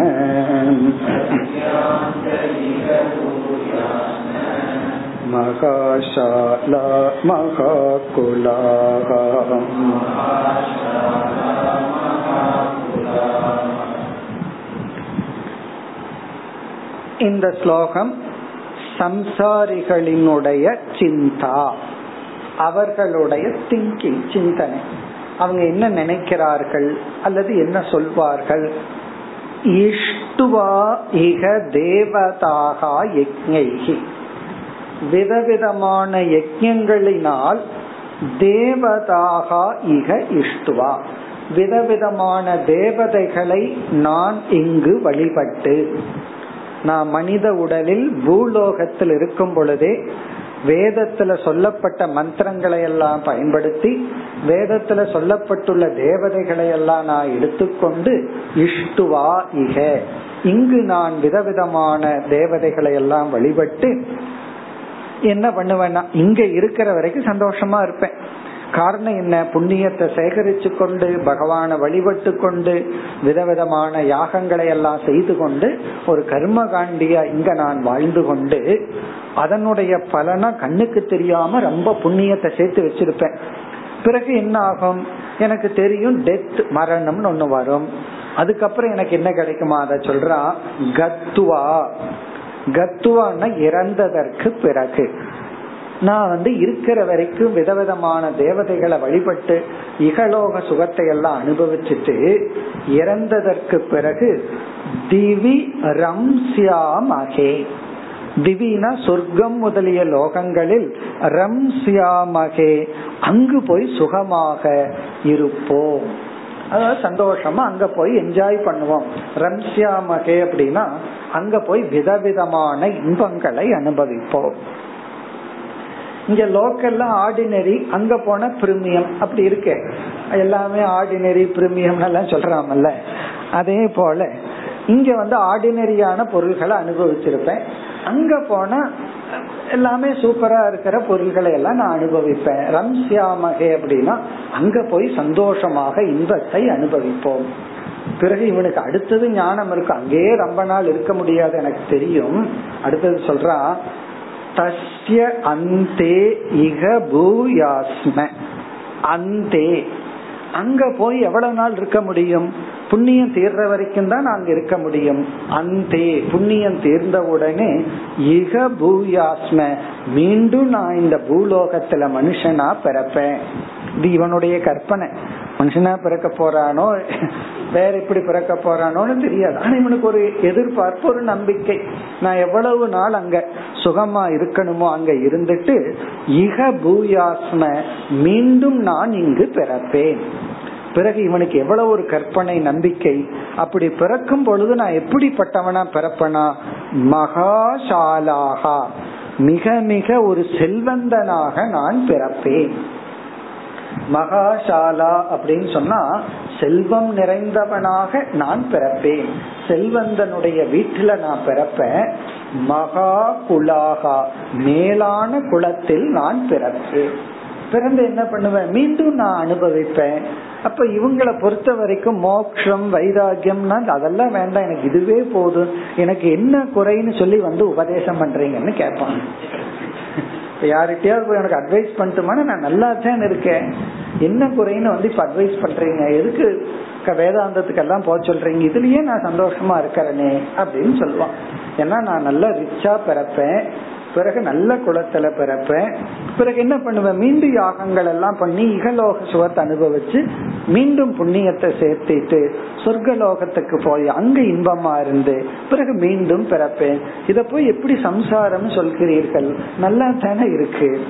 [SPEAKER 1] महाशाला महाकुलाः இந்த ஸ்லோகம் சம்சாரிகளினுடைய சிந்தா அவர்களுடைய திங்கிங் சிந்தனை அவங்க என்ன நினைக்கிறார்கள் அல்லது என்ன சொல்வார்கள்? இஷ்டுவா இக தேவதாக யஜ்ஞைகி விதவிதமான யஜ்யங்களினால் தேவதாக இக இஷ்டுவா. விதவிதமான தேவதைகளை நான் இங்கு வழிபட்டு நான் மனித உடலில் பூலோகத்தில் இருக்கும் பொழுதே வேதத்துல சொல்லப்பட்ட மந்திரங்களை எல்லாம் பயன்படுத்தி வேதத்துல சொல்லப்பட்டுள்ள தேவதைகளை எல்லாம் நான் எடுத்துக்கொண்டு இஷ்டுவா இக. இங்கு நான் விதவிதமான தேவதைகளை எல்லாம் வழிபட்டு என்ன பண்ணுவேன்னா இங்க இருக்கிற வரைக்கும் சந்தோஷமா இருப்பேன். காரணம் என்ன? புண்ணியத்தை சேகரித்து கொண்டு பகவானை வழிபட்டு கொண்டு விதவிதமான யாகங்களை எல்லாம் செய்து கொண்டு ஒரு கர்ம காண்டியா இங்க நான் வாழ்ந்து கொண்டு அதனுடைய பலனா கண்ணுக்கு தெரியாம ரொம்ப புண்ணியத்தை சேர்த்து வச்சிருப்பேன். பிறகு என்ன ஆகும்? எனக்கு தெரியும் டெத் மரணம்னு ஒண்ணு வரும். அதுக்கப்புறம் எனக்கு என்ன கிடைக்குமா? அதை சொல்றா கத்துவா. கத்துவான்னா இறந்ததற்கு பிறகு. நான் வந்து இருக்கிற வரைக்கும் விதவிதமான தேவதைகளை வழிபட்டு இகலோக சுகத்தை எல்லாம் அனுபவிச்சுட்டு இறந்ததற்கு பிறகு திவி ரம்சியாமகே திவினா சொர்க்கம் முதலிய லோகங்களில் ரம்சியாமகே அங்கு போய் சுகமாக இருப்போம். அதாவது சந்தோஷமா அங்க போய் என்ஜாய் பண்ணுவோம். ரம்சியாமகே அப்படின்னா அங்க போய் விதவிதமான இன்பங்களை அனுபவிப்போம். இங்க லோக்கல்ல ஆர்டினரி அங்க போன பிரிமியம் அப்படி இருக்கு. எல்லாமே ஆர்டினரி பிரிமியம் எல்லாம் சொல்றாமல்ல. அதே போல இங்க வந்து ஆர்டினரியான பொருள்களை அனுபவிச்சிருப்பேன். அங்க போனா எல்லாமே சூப்பரா இருக்கிற பொருள்களை எல்லாம் நான் அனுபவிப்பேன். ரம்சியாமகே அப்படின்னா அங்க போய் சந்தோஷமாக இன்பத்தை அனுபவிப்போம். பிறகு இவனுக்கு அடுத்தது ஞானம் இருக்கு. அங்கேயே ரொம்ப நாள் இருக்க முடியாது எனக்கு தெரியும். அடுத்தது சொல்றான் தஸ்ய அந்தே இக பூயாஸ்ம அந்தே அங்க போய் எவ்வளவு நாள் இருக்க முடியும்? புண்ணியம் தீர்ற வரைக்கும் தான் அங்க இருக்க முடியும். அந்தே புண்ணியம் தீர்ந்த உடனே இக பூயாஸ்ம. மீண்டும் நான் இந்த பூலோகத்துல மனுஷனா பிறப்பேன். இது இவனுடைய கற்பனை. மனுஷனா பிறக்க போறானோ? வேற எப்படி பிறக்க போறானோன்னு தெரியாது. ஆனா இவனுக்கு ஒரு எதிர்பார்ப்பு ஒரு நம்பிக்கை. நான் எவ்வளவு நாள் அங்க சுகமா இருக்கணுமோ அங்க இருந்துட்டு இக பூயாஸ்ம மீண்டும் நான் இங்கு பிறப்பேன். பிறகு இவனுக்கு எவ்வளவு ஒரு கற்பனை நம்பிக்கை. அப்படி பிறக்கும் பொழுது நான் எப்படிப்பட்டவனா பிறப்பனா? மகாசாலாகா. மிக மிக ஒரு செல்வந்தனாக நான் பிறப்பேன். மகாசாலா அப்படின்னு சொன்னா செல்வம் நிறைந்தவனாக நான் பிறப்பேன். செல்வந்தனுடைய வீட்டுல நான் பிறப்பேன். மகா குலாகா மேலான குலத்தில் நான் பிறப்பேன். பிறந்து என்ன பண்ணுவேன்? மீண்டும் நான் அனுபவிப்பேன். அப்ப இவங்களை பொறுத்த வரைக்கும் மோக்ஷம் வைராகியம்னா அதெல்லாம் வேண்டாம். எனக்கு இதுவே போதும். எனக்கு என்ன குறைன்னு சொல்லி வந்து உபதேசம் பண்றீங்கன்னு கேட்பாங்க. யார்கிட்டயாவது போய் எனக்கு அட்வைஸ் பண்ணிட்டுமான நான் நல்லா தான் இருக்கேன். என்ன குறைன்னு வந்து இப்ப அட்வைஸ் பண்றீங்க? எதுக்கு வேதாந்தத்துக்கு எல்லாம் போக சொல்றீங்க? இதுலயே நான் சந்தோஷமா இருக்கிறேனே அப்படின்னு சொல்லுவான். ஏன்னா நான் நல்லா ரிச்சா பிறப்பேன். பிறகு நல்ல குளத்துல பிறப்பேன் பிறகு என்ன பண்ணுவேன் மீண்டும் யாகங்கள் எல்லாம் பண்ணி இகலோக சுகத்தை அனுபவிச்சு மீண்டும் புண்ணியத்தை சேர்த்திட்டு சொர்க்கலோகத்துக்கு போய் அங்க இன்பமா இருந்து பிறகு மீண்டும் பிறப்பேன் இத போய் எப்படி சம்சாரம் சொல்கிறீர்கள்? நல்லா தானே இருக்கு.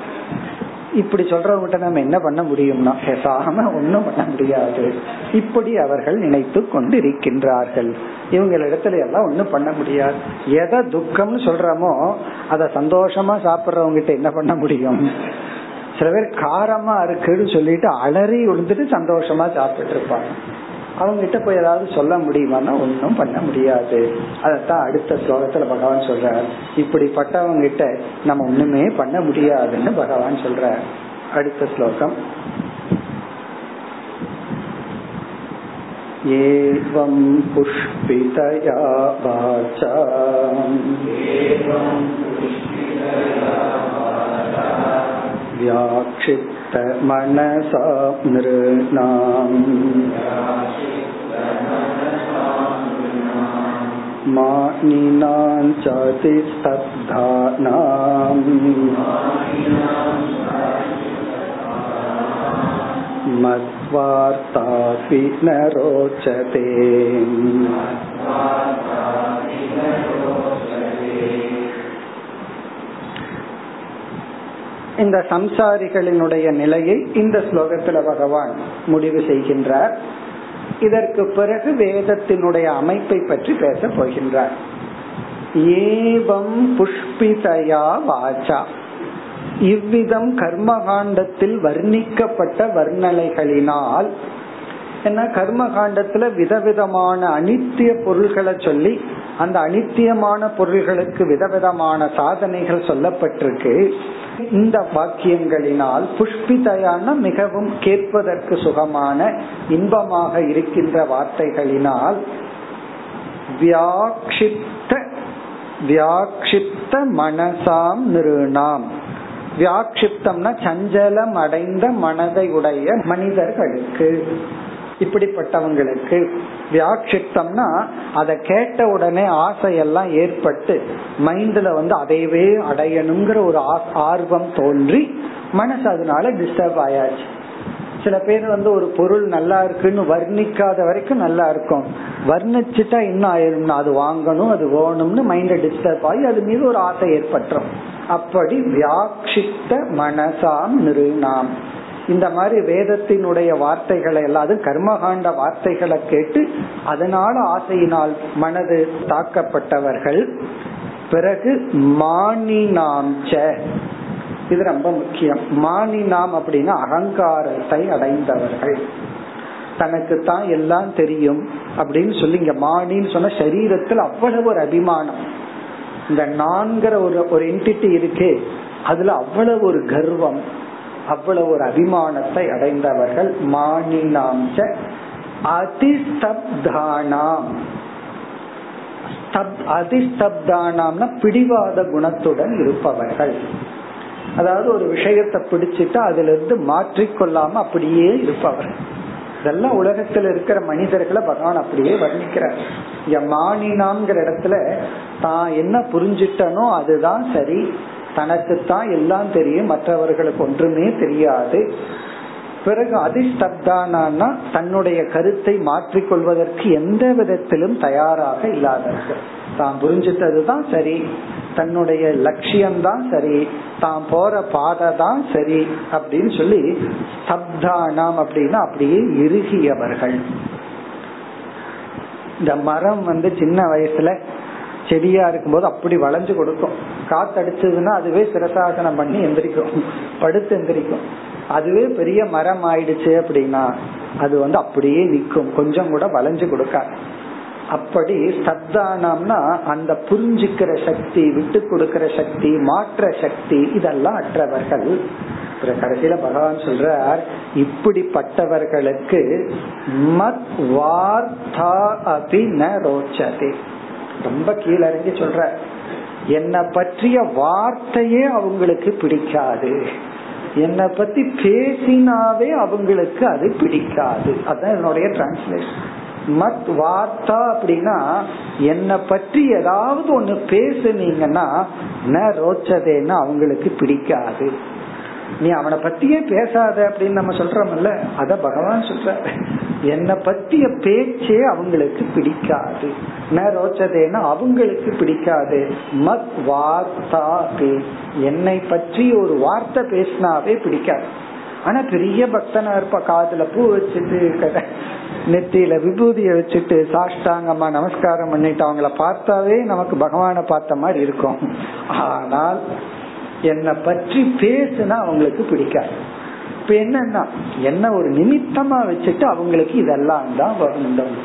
[SPEAKER 1] இப்படி சொல்றவங்கிட்ட நம்ம என்ன பண்ண முடியும்னா பேசாம ஒன்னும் பண்ண முடியாது. இப்படி அவர்கள் நினைத்து கொண்டு இருக்கின்றார்கள் இவங்க இடத்துல எல்லாம் ஒண்ணும் பண்ண முடியாது. எதை துக்கம்னு சொல்றோமோ அத சந்தோஷமா சாப்பிடுறவங்க கிட்ட என்ன பண்ண முடியும்? சில பேர் காரமா இருக்குன்னு சொல்லிட்டு அலறி விழுந்துட்டு சந்தோஷமா சாப்பிட்டு இருப்பாங்க. அவங்க கிட்ட போய் ஏதாவது சொல்ல முடியுமான்னா ஒன்னும் பண்ண முடியாது. அதத்தான் அடுத்த ஸ்லோகத்துல பகவான் சொல்றார். இப்படிப்பட்டவங்க கிட்ட நம்ம ஒண்ணுமே பண்ண முடியாதுன்னு பகவான் சொல்ற அடுத்த ஸ்லோகம். एवं पुष्पितया वाचा। व्याक्षिप्तमनसा नृणाम्। मानिनां चातिस्तब्धानाम्। मद्वार्तापि न रोचते இந்த சம்சாரிகளினுடைய நிலையை இந்த ஸ்லோகத்துல பகவான் முடிவு செய்கின்றார் இதற்கு பிறகு வேதத்தினுடைய அமைப்பை பற்றி பேச போகின்றார் ஏவம் புஷ்பிதயா வாச்சா இவ்விதம் கர்மகாண்டத்தில் வர்ணிக்கப்பட்ட வர்ணனைகளினால் என்ன கர்மகாண்டத்துல விதவிதமான அனித்திய பொருள்களை சொல்லி அந்த அனித்தியமான பொருள்களுக்கு விதவிதமான சாதனைகள் சொல்லப்பட்டிருக்கு. இந்த வாக்கியங்களினால் புஷ்பிதயான மிகவும் கேட்பதற்கு சுகமான இன்பமாக இருக்கின்ற வார்த்தைகளினால் வியாக்ஷிப்த வியாக்ஷிப்த மனசாம் நிருணாம். வியாக்ஷிப்தம்னா சஞ்சலம் அடைந்த மனதை உடைய மனிதர்களுக்கு இப்படிப்பட்டவங்களுக்கு. வியாட்சிப்தம்னா அதை கேட்ட உடனே ஆசையெல்லாம் ஏற்பட்டு மைண்ட்ல வந்து அதையவே அடையணுங்கிற ஒரு ஆர்வம் தோன்றி மனசு அதனால டிஸ்டர்ப் ஆயாச்சு. சில பேர் வந்து ஒரு பொருள் நல்லா இருக்குன்னு வர்ணிக்காத வரைக்கும் நல்லா இருக்கும். வர்ணிச்சுட்டா இன்னும் ஆயிரும்னா அது வாங்கணும் அது வேணும்னு மைண்ட டிஸ்டர்ப் ஆகி அது மீது ஒரு ஆசை ஏற்பட்டுரும். அப்படி வியாட்சித்த மனசாம் நிறுநாம் இந்த மாதிரி வேதத்தினுடைய வார்த்தைகளை எல்லாம் அது கர்மகாண்ட வார்த்தைகளை கேட்டு அதனால ஆசையினால் மனது தாக்கப்பட்டவர்கள். பிறகு மானினாம்ச இது ரொம்ப முக்கியம். மானினாம் அப்படின்னா அகங்காரத்தை அடைந்தவர்கள். தனக்கு தான் எல்லாம் தெரியும் அப்படின்னு சொல்லி இங்க மானின்னு சொன்ன சரீரத்தில் அவ்வளவு ஒரு அபிமானம். இந்த நான்கிற ஒரு ஒரு என்டிட்டி இருக்கே அதுல அவ்வளவு ஒரு கர்வம் அவ்வளவு ஒரு அபிமானத்தை அடைந்தவர்கள் மானினாம்ச அதிஸ்தப்தானாம். அதிஸ்தப்தானாம்னா பிடிவாத குணத்துடன் இருப்பவர்கள். அதாவது ஒரு விஷயத்தை பிடிச்சிட்டு அதுல இருந்து மாற்றிக்கொள்ளாம அப்படியே இருப்பவர்கள். இதெல்லாம் உலகத்துல இருக்கிற மனிதர்களை பகவான் அப்படியே வர்ணிக்கிறார். இங்க மானினாங்கிற இடத்துல தான் என்ன புரிஞ்சிட்டனோ அதுதான் சரி. தனக்கு தான் எல்லாம் தெரியும் மற்றவர்களுக்கு ஒன்றுமே தெரியாது. பிறகு அதிஷ்டப்தானா தன்னுடைய கருத்தை மாற்றிக்கொள்வதற்கு எந்த விதத்திலும் தயாராக இல்லாதவர்கள். தான் புரிஞ்சிட்டதுதான் சரி. தன்னுடைய லட்சியம்தான் சரி. தான் போற பாதை தான் சரி அப்படின்னு சொல்லி ஸ்தப்தானாம் அப்படின்னா அப்படியே இறுகியவர்கள். இந்த மரம் வந்து சின்ன வயசுல செடியா இருக்கும்போது அப்படி வளைஞ்சு கொடுக்கும். காத்தடிச்சதுன்னா அதுவே சிரசாசனம் பண்ணி எந்திரிக்கும். படுத்து எந்திரிக்கும். அதுவே பெரிய மரம் ஆயிடுச்சு அப்படின்னா அது வந்து அப்படியே நிற்கும். கொஞ்சம் கூட வளைஞ்சு கொடுக்காது. அப்படி சத்தானம்னா அந்த புரிஞ்சுக்கிற சக்தி விட்டு கொடுக்கிற சக்தி மாற்ற சக்தி இதெல்லாம் அற்றவர்கள். கடைசியில பகவான் சொல்றார் இப்படிப்பட்டவர்களுக்கு மத் வார்த்தா அபி ந ரோச்சதே. ரொம்ப கீழறங்கி சொல்ற என்னை பற்றிய வார்த்தையே அவங்களுக்கு பிடிக்காது. என்னை பத்தி பேசினாவே அவங்களுக்கு அது பிடிக்காது. அதான் என்னுடைய டிரான்ஸ்லேஷன் மத் வார்த்தா அப்படின்னா என்னை பற்றி ஏதாவது ஒண்ணு பேசுனீங்கன்னா ந ரோச்சதேன்னு அவங்களுக்கு பிடிக்காது. நீ அவனை பத்தியே பேசாத அப்படின்னு நம்ம சொல்றோம்ல அத பகவான் சொல்ற என்னை பத்திய பேச்சே அவங்களுக்கு பிடிக்காது. ந ரோச்சதேன்னா அவங்களுக்கு பிடிக்காது. மத் வார்த்தா என்னை பற்றி ஒரு வார்த்தை பேசினாவே பிடிக்காது. ஆனா பெரிய பக்தனா இருப்ப. காதுல பூ வச்சுட்டு நெத்தியில விபூதிய வச்சுட்டு சாஷ்டாங்கம்மா நமஸ்காரம் பண்ணிட்டு அவங்கள பார்த்தாவே நமக்கு பகவான பார்த்த மாதிரி இருக்கும். ஆனால் என்னை பற்றி பேசுனா அவங்களுக்கு பிடிக்காது. இப்ப என்னன்னா என்ன ஒரு நிமித்தமா வச்சுட்டு அவங்களுக்கு இதெல்லாம் தான் வேண்டும்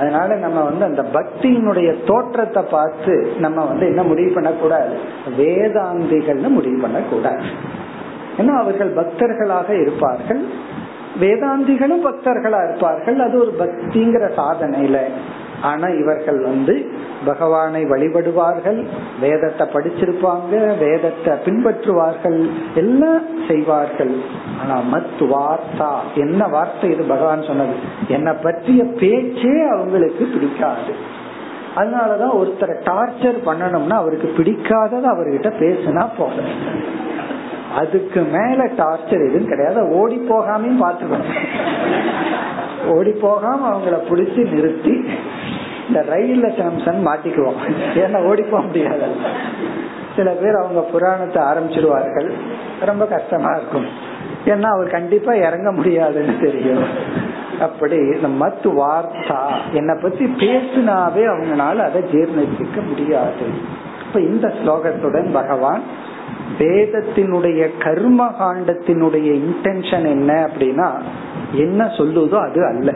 [SPEAKER 1] அதனால நம்ம வந்து அந்த பக்தியினுடைய தோற்றத்தை பார்த்து நம்ம வந்து என்ன முடிவு பண்ணக்கூடாது? வேதாந்திகள்னு முடிவு பண்ணக்கூடாது. இருப்பார்கள் அவர்கள் பக்தர்களாக இருப்பார்கள். வேதாந்திகளும் பக்தர்களா இருப்பார்கள். அது ஒரு பக்திங்கிற சாதனையில. ஆனா இவர்கள் வந்து பகவானை வழிபடுவார்கள் வேதத்தை படிச்சிருப்பாங்க வேதத்தை பின்பற்றுவார்கள் எல்லாம் செய்வார்கள். ஆனா மத் வார்த்தா என்ன வார்த்தை இது பகவான் சொன்னது? என்னை பற்றிய பேச்சே அவங்களுக்கு பிடிக்காது. அதனாலதான் ஒருத்தரை டார்ச்சர் பண்ணணும்னா அவருக்கு பிடிக்காதது அவர்கிட்ட பேசினா போதும். அதுக்கு மேல டார்ச்சர் எதுவும் கிடையாது. ஓடி போகாமையும் பாத்துக்கணும் ஓடி போகாம அவங்கள பிடிச்சி நிறுத்தி இந்த ரயில்ல சாம்சன் மாட்டிக்குவோம். ஏன்னா ஓடி போக முடியாது. சில பேர் அவங்க புராணத்தை ஆரம்பிச்சிருவார்கள். ரொம்ப கஷ்டமா இருக்கும். ஏன்னா அவர் கண்டிப்பா இறங்க முடியாதுன்னு தெரியும். அப்படி இந்த மத்து வார்த்தா என்னை பத்தி பேசினாவே அவங்களால அதை ஜீர்ணிக்க முடியாது. இப்ப இந்த ஸ்லோகத்துடன் பகவான் வேதத்தினுடைய கர்ம காண்டத்தினுடைய இன்டென்ஷன் என்ன அப்படின்னா என்ன சொல்லுதோ அது அல்ல.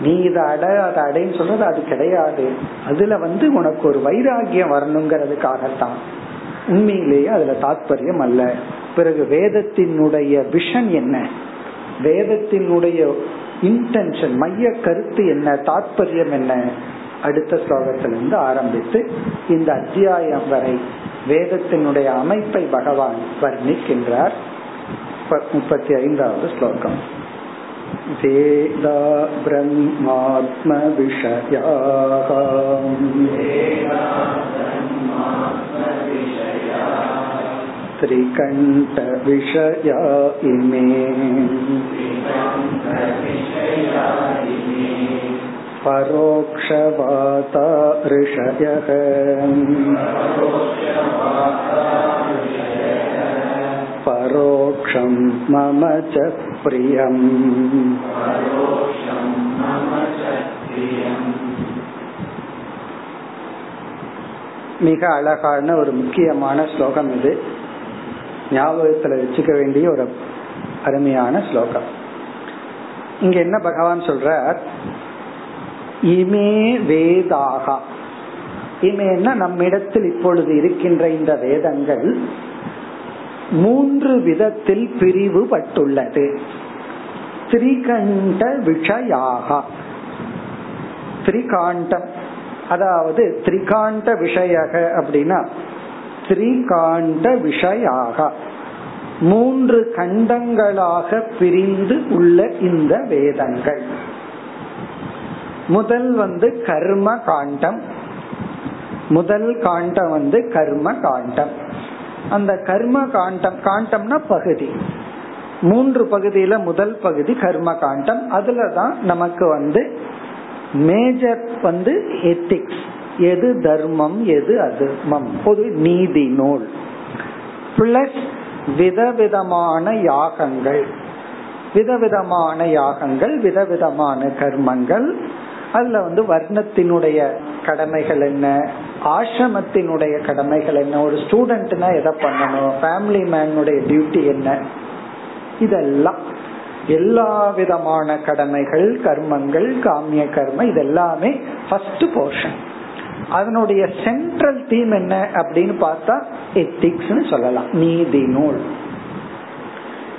[SPEAKER 1] நீ இதை அட அதை அடைன்னு சொல்றது அது கிடையாது. அதுல வந்து உனக்கு ஒரு வைராகியம் வரணுங்கிறதுக்காகத்தான். உண்மையிலேயே அதுல தாத்பரியம் அல்ல. பிறகு வேதத்தினுடைய விஷன் என்ன? வேதத்தினுடைய இன்டென்ஷன் மைய கருத்து என்ன? தாத்பரியம் என்ன? அடுத்த ஸ்லோகத்திலிருந்து ஆரம்பித்து இந்த அத்தியாயம் வரை வேதத்தினுடைய அமைப்பை பகவான் வர்ணிக்கின்றார் முப்பத்தி ஐந்தாவது ஸ்லோகம் वेदा ब्रह्मात्मविषयाः त्रिकण्ठविषया इमे परोक्षवाता ऋषयः परोक्षं मम च प्रियम् மிக அழகான ஒரு முக்கியமான ஸ்லோகம் இது ஞாபகத்துல வச்சுக்க வேண்டிய ஒரு அருமையான ஸ்லோகம் இங்க என்ன பகவான் சொல்றார் இமே வேதாகா. இமேன்னா நம்மிடத்தில் இப்பொழுது இருக்கின்ற இந்த வேதங்கள் மூன்று விதத்தில் பிரிவுபட்டுள்ளது. திரிகண்ட விஷயாக. திரிகாண்டம். அதாவது திரிகாண்ட விஷயக அப்படின்னா திரிகாண்ட விஷயாக. மூன்று கண்டங்களாக பிரிந்து உள்ள இந்த வேதங்கள். முதல் வந்து கர்ம காண்டம். முதல் காண்டம் வந்து கர்ம காண்டம். அந்த கர்ம காண்டம் காண்டம்னா பகுதி. மூன்று பகுதியில முதல் பகுதி கர்ம காண்டம். அதுலதான் நமக்கு வந்து மேஜர் வந்து எத்திக்ஸ் எது தர்மம் எது அதர்மம். பொது நீதி நூல். பிளஸ் விதவிதமான யாகங்கள். விதவிதமான யாகங்கள் விதவிதமான கர்மங்கள். அதுல வந்து வர்ணத்தினுடைய கடமைகள் என்ன? ஆசிரமத்தினுடைய கடமைகள் என்ன? ஒரு ஸ்டூடெண்ட்னா எதை பண்ணணும்? ஃபேமிலி மேனுடைய டியூட்டி என்ன? இதெல்லாம். எல்லா விதமான கடமைகள் கர்மங்கள் காமிய கர்ம இதெல்லாமே ஃபர்ஸ்ட் போர்ஷன் அதனுடைய சென்ட்ரல் தீம் என்ன அப்படின்னு பார்த்தா எத்திக்ஸ் சொல்லலாம். நீதி நூல்.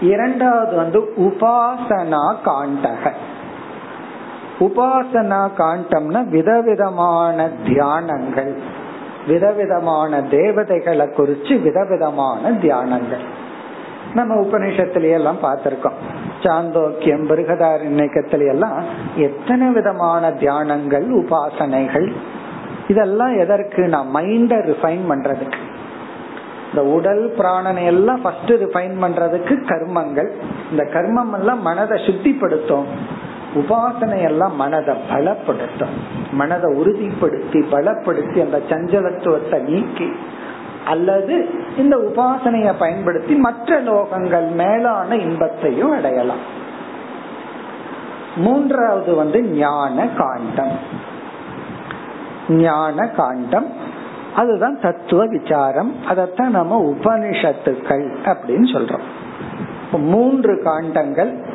[SPEAKER 1] இரண்டாவது வந்து உபாசனா காண்டக. உபாசனா காண்டம்னா விதவிதமான தியானங்கள். விதவிதமான தேவதைகளை குறிச்சு விதவிதமான தியானங்கள். நம்ம உபநிஷத்திலேயே எல்லாம் பார்த்திருக்கோம். சாந்தோக்கியம் பிருகதாரண்யக்கத்தில எல்லாம் எத்தனை விதமான தியானங்கள் உபாசனைகள். இதெல்லாம் எதற்கு? நான் மைண்ட ரிஃபைன் பண்றதுக்கு. இந்த உடல் பிராணனை எல்லாம் ஃபர்ஸ்ட் ரிஃபைன் பண்றதுக்கு கர்மங்கள். இந்த கர்மம் எல்லாம் மனதை சுத்திப்படுத்தும். உபாசனை எல்லாம் மனதை பலப்படுத்தும். மனதை உறுதிப்படுத்தி பலப்படுத்தி அந்த சஞ்சலத்துவத்தை நீக்கி அல்லது இந்த உபாசனைய பயன்படுத்தி மற்ற லோகங்கள் மேலான இன்பத்தையும் அடையலாம். மூன்றாவது வந்து ஞான காண்டம் ஞான காண்டம் அதுதான் தத்துவ விசாரம். அதத்தான் நம்ம உபனிஷத்துக்கள் அப்படின்னு சொல்றோம். மூன்று காண்டங்கள்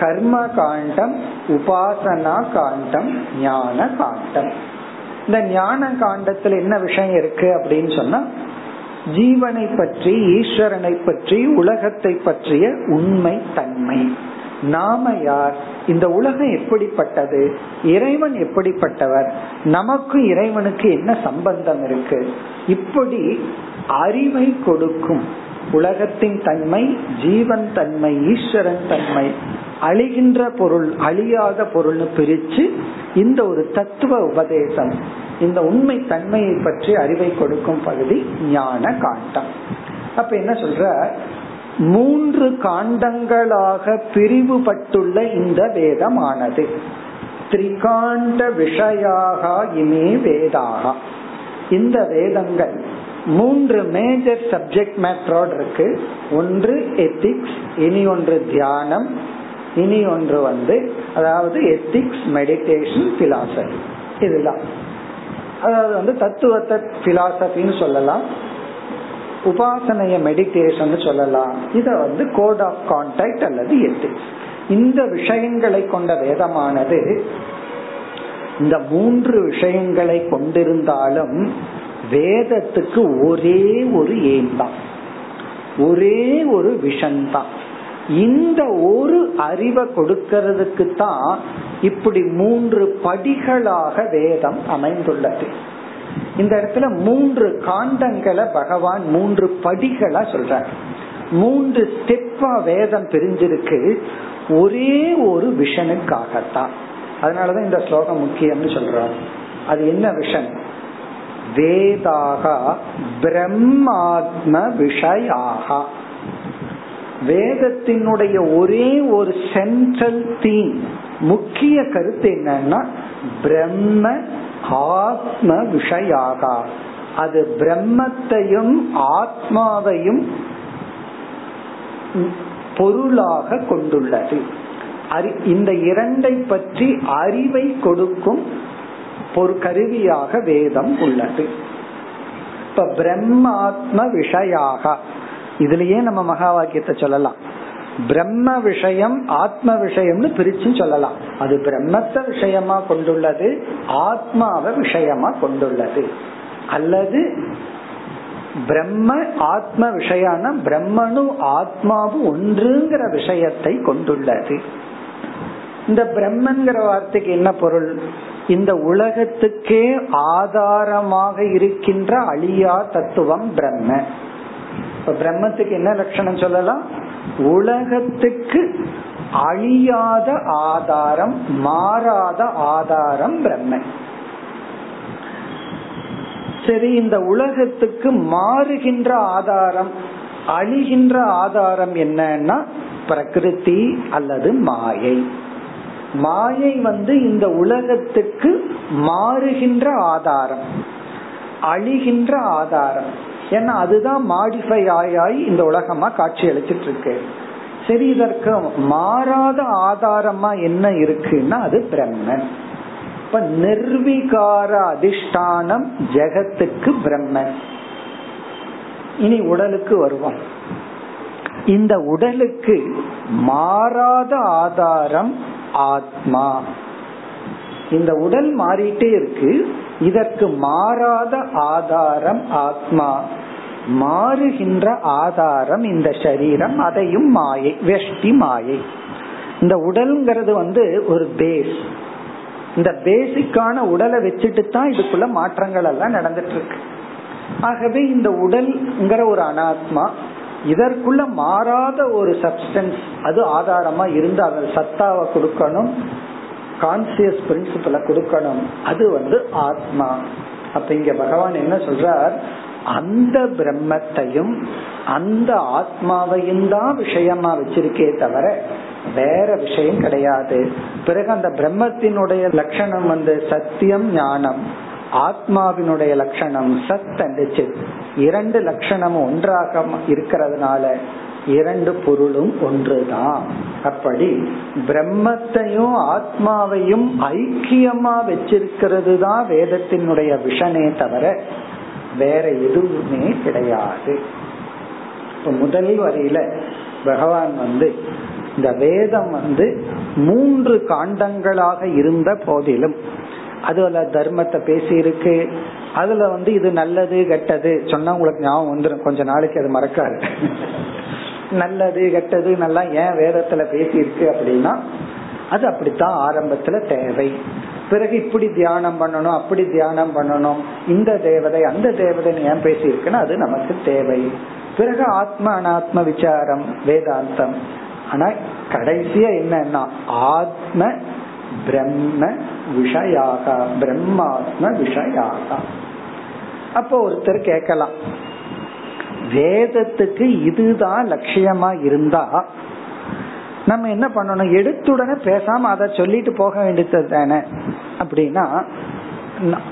[SPEAKER 1] கர்ம காண்டம் உபாசனா காண்டம் ஞான காண்டம். இந்த ஞான காண்டத்துல என்ன விஷயம் இருக்கு அப்படின்னு சொன்னா ஜீவனை பற்றி ஈஸ்வரனை பற்றி உலகத்தை பற்றிய உண்மை தன்மை. நாம யார்? இந்த உலகம் எப்படிப்பட்டது? இறைவன் எப்படிப்பட்டவர்? நமக்கும் இறைவனுக்கு என்ன சம்பந்தம் இருக்கு? இப்படி அறிவை கொடுக்கும் உலகத்தின் தன்மை ஜீவன் தன்மை ஈஸ்வரன் தன்மை அழிகின்ற பொருள் அழியாத பொருள்னு பிரிச்சு இந்த ஒரு தத்துவ உபதேசம் இந்த உண்மை தன்மையை பற்றி அறிவை கொடுக்கும் பகுதி ஞான காண்டம். அப்ப என்ன சொல்ற? மூன்று காண்டங்களாக பிரிவுபட்டுள்ள இந்த வேதமானது. திரிகாண்ட விஷயாக இமே வேதாக. இந்த வேதங்கள் மூன்று மேஜர் சப்ஜெக்ட் மேட்டரோடு இருக்கு. ஒன்று எத்திக்ஸ் இனி ஒன்று தியானம் இனி ஒன்று வந்து அதாவது எத்திக்ஸ் மெடிடேஷன் பிலாசபி இதுதான். அதாவது வந்து தத்துவத்தை பிலாசபின்னு சொல்லலாம். உபாசனைய மெடிடேஷன் சொல்லலாம். இத வந்து கோட் ஆஃப் கான்டாக்ட் அல்லது எத்திக்ஸ் இந்த விஷயங்களை கொண்ட வேதமானது இந்த மூன்று விஷயங்களை கொண்டிருந்தாலும் வேதத்துக்கு ஒரே ஒரு எய்ம் தான். ஒரே ஒரு விஷன் தான். இந்த ஒரு அறிவை கொடுக்கிறதுக்கு தான் இப்படி மூன்று படிகளாக வேதம் அமைந்துள்ளது. இந்த இடத்துல மூன்று காண்டங்களை பகவான் மூன்று படிகளா சொல்றார். மூன்று ஸ்டெப்பா வேதம் பிரிஞ்சிருக்கு. ஒரே ஒரு விஷனுக்காகத்தான். அதனாலதான் இந்த ஸ்லோகம் முக்கியம்னு சொல்றாரு. அது என்ன விஷன்? வேதாக பிரம்மாத்ம விஷயாக. வேதத்தினுடைய ஒரே ஒரு சென்ட்ரல் தீம் முக்கிய கருத்து என்னன்னா பிரம்ம ஆத்ம விஷயாக. அது பிரம்மத்தையும் ஆத்மாவையும் பொருளாக கொண்டுள்ளது. இந்த இரண்டை பற்றி அறிவை கொடுக்கும் ஒரு கருவியாக வேதம் உள்ளது. இப்ப பிரம்மாத்ம விஷயாக. இதுலயே நம்ம மகா வாக்கியத்தை சொல்லலாம். பிரம்ம விஷயம் ஆத்ம விஷயம்னு பிரிச்சு சொல்லலாம். அது பிரம்மத்தை விஷயமா கொண்டுள்ளது ஆத்மாவை விஷயமா கொண்டுள்ளது. அல்லது பிரம்ம ஆத்ம விஷயான பிரம்மனும் ஆத்மாவும் ஒன்றுங்கிற விஷயத்தை கொண்டுள்ளது. இந்த பிரம்மன்கிற வார்த்தைக்கு என்ன பொருள்? இந்த உலகத்துக்கே ஆதாரமாக இருக்கின்ற அழியா தத்துவம் பிரம்ம. இப்ப பிரம்மத்துக்கு என்ன லட்சணம் சொல்லலாம்? உலகத்துக்கு அழியாத ஆதாரம் மாறாத ஆதாரம் பிரம்மன். சரி இந்த உலகத்துக்கு மாறுகின்ற ஆதாரம் அழிகின்ற ஆதாரம் என்னன்னா பிரகிருதி அல்லது மாயை. மாயை வந்து இந்த உலகத்துக்கு மாறுகின்ற ஆதாரம் அழிகின்ற ஆதாரம். ஏன்னா அதுதான் மாடிஃபை ஆயாய் இந்த உலகமா காட்சி அளிச்சிட்டு இருக்கு சரி இதற்கு மாறாத ஆதாரமா என்ன இருக்குன்னா அது பிரம்மன். இப்ப நிர்விகார அதிஷ்டானம் ஜெகத்துக்கு பிரம்மன். இனி உடலுக்கு வருவோம். இந்த உடலுக்கு மாறாத ஆதாரம் ஆத்மா. இந்த உடல் மாறிட்டே இருக்கு இதற்கு மாறாத ஆதாரம் ஆத்மா. மாறுகின்ற ஆதாரம் இந்த சரீரம் அதையும் மாயை வெஷ்டி மாயை. இந்த உடல்ங்கிறது வந்து ஒரு பேஸ் இந்த பேசிக்கான உடலை வச்சுட்டு தான் இதுக்குள்ள மாற்றங்கள் எல்லாம் நடந்துட்டு இருக்கு ஆகவே இந்த உடல்ங்கிற ஒரு அனாத்மா இதற்குள்ள மாறாத ஒரு சப்ஸ்டன்ஸ் அது ஆதாரமா இருந்து அதன் சத்தாவை கொடுக்கணும் கான்சியஸ் பிரின்சிபலை கொடுக்கணும். அது வந்து ஆத்மா. அப்ப இங்க பகவான் என்ன சொல்றார்? அந்த பிரம்மத்தையும் அந்த ஆத்மாவையும் தான் விஷயமா வச்சிருக்கே தவிர வேற விஷயம் கிடையாது. பிறகு அந்த பிரம்மத்தினுடைய லட்சணம் வந்து சத்தியம் ஞானம். ஆத்மாவினுடைய லட்சணம் சத் அண்ட் சித். இரண்டு லட்சணமும் ஒன்றாக இருக்கிறதுனால இரண்டு பொருளும் ஒன்றுதான். அப்படி பிரம்மத்தையும் ஆத்மாவையும் ஐக்கியமா வச்சிருக்கிறது தான் வேதத்தினுடைய விஷனே தவிர வேற எதுவுமே கிடையாது. இப்ப முதல் வரியில பகவான் வந்து இந்த வேதம் வந்து மூன்று காண்டங்களாக இருந்த போதிலும் அதுல தர்மத்தை பேசி இருக்கு அதுல வந்து இது நல்லது கெட்டது சொன்னா உங்களுக்கு ஞாபகம் வந்துடும் கொஞ்ச நாளைக்கு அது மறக்காது. நல்லது கெட்டது நல்லா ஏன் வேதத்துல பேசியிருக்கு அப்படின்னா அது அப்படித்தான் ஆரம்பத்துல தேவை. பிறகு இப்படி தியானம் பண்ணணும் அப்படி தியானம் பண்ணணும் இந்த தேவதை அந்த தேவதை ஏன் பேசியிருக்குன்னா அது நமக்கு தேவை. பிறகு ஆத்ம அனாத்ம விசாரம் வேதாந்தம். ஆனா கடைசியா என்னன்னா ஆத்ம பிரம்ம விஷயாக பிரம்மாத்ம விஷயாக. அப்போ ஒருத்தர் கேட்கலாம் வேதத்துக்கு இதுதான் லட்சியமா இருந்தா நம்ம என்ன பண்ணணும்? எடுத்துடனே பேசாம அதை சொல்லிட்டு போக வேண்டியது தானே. அப்படின்னா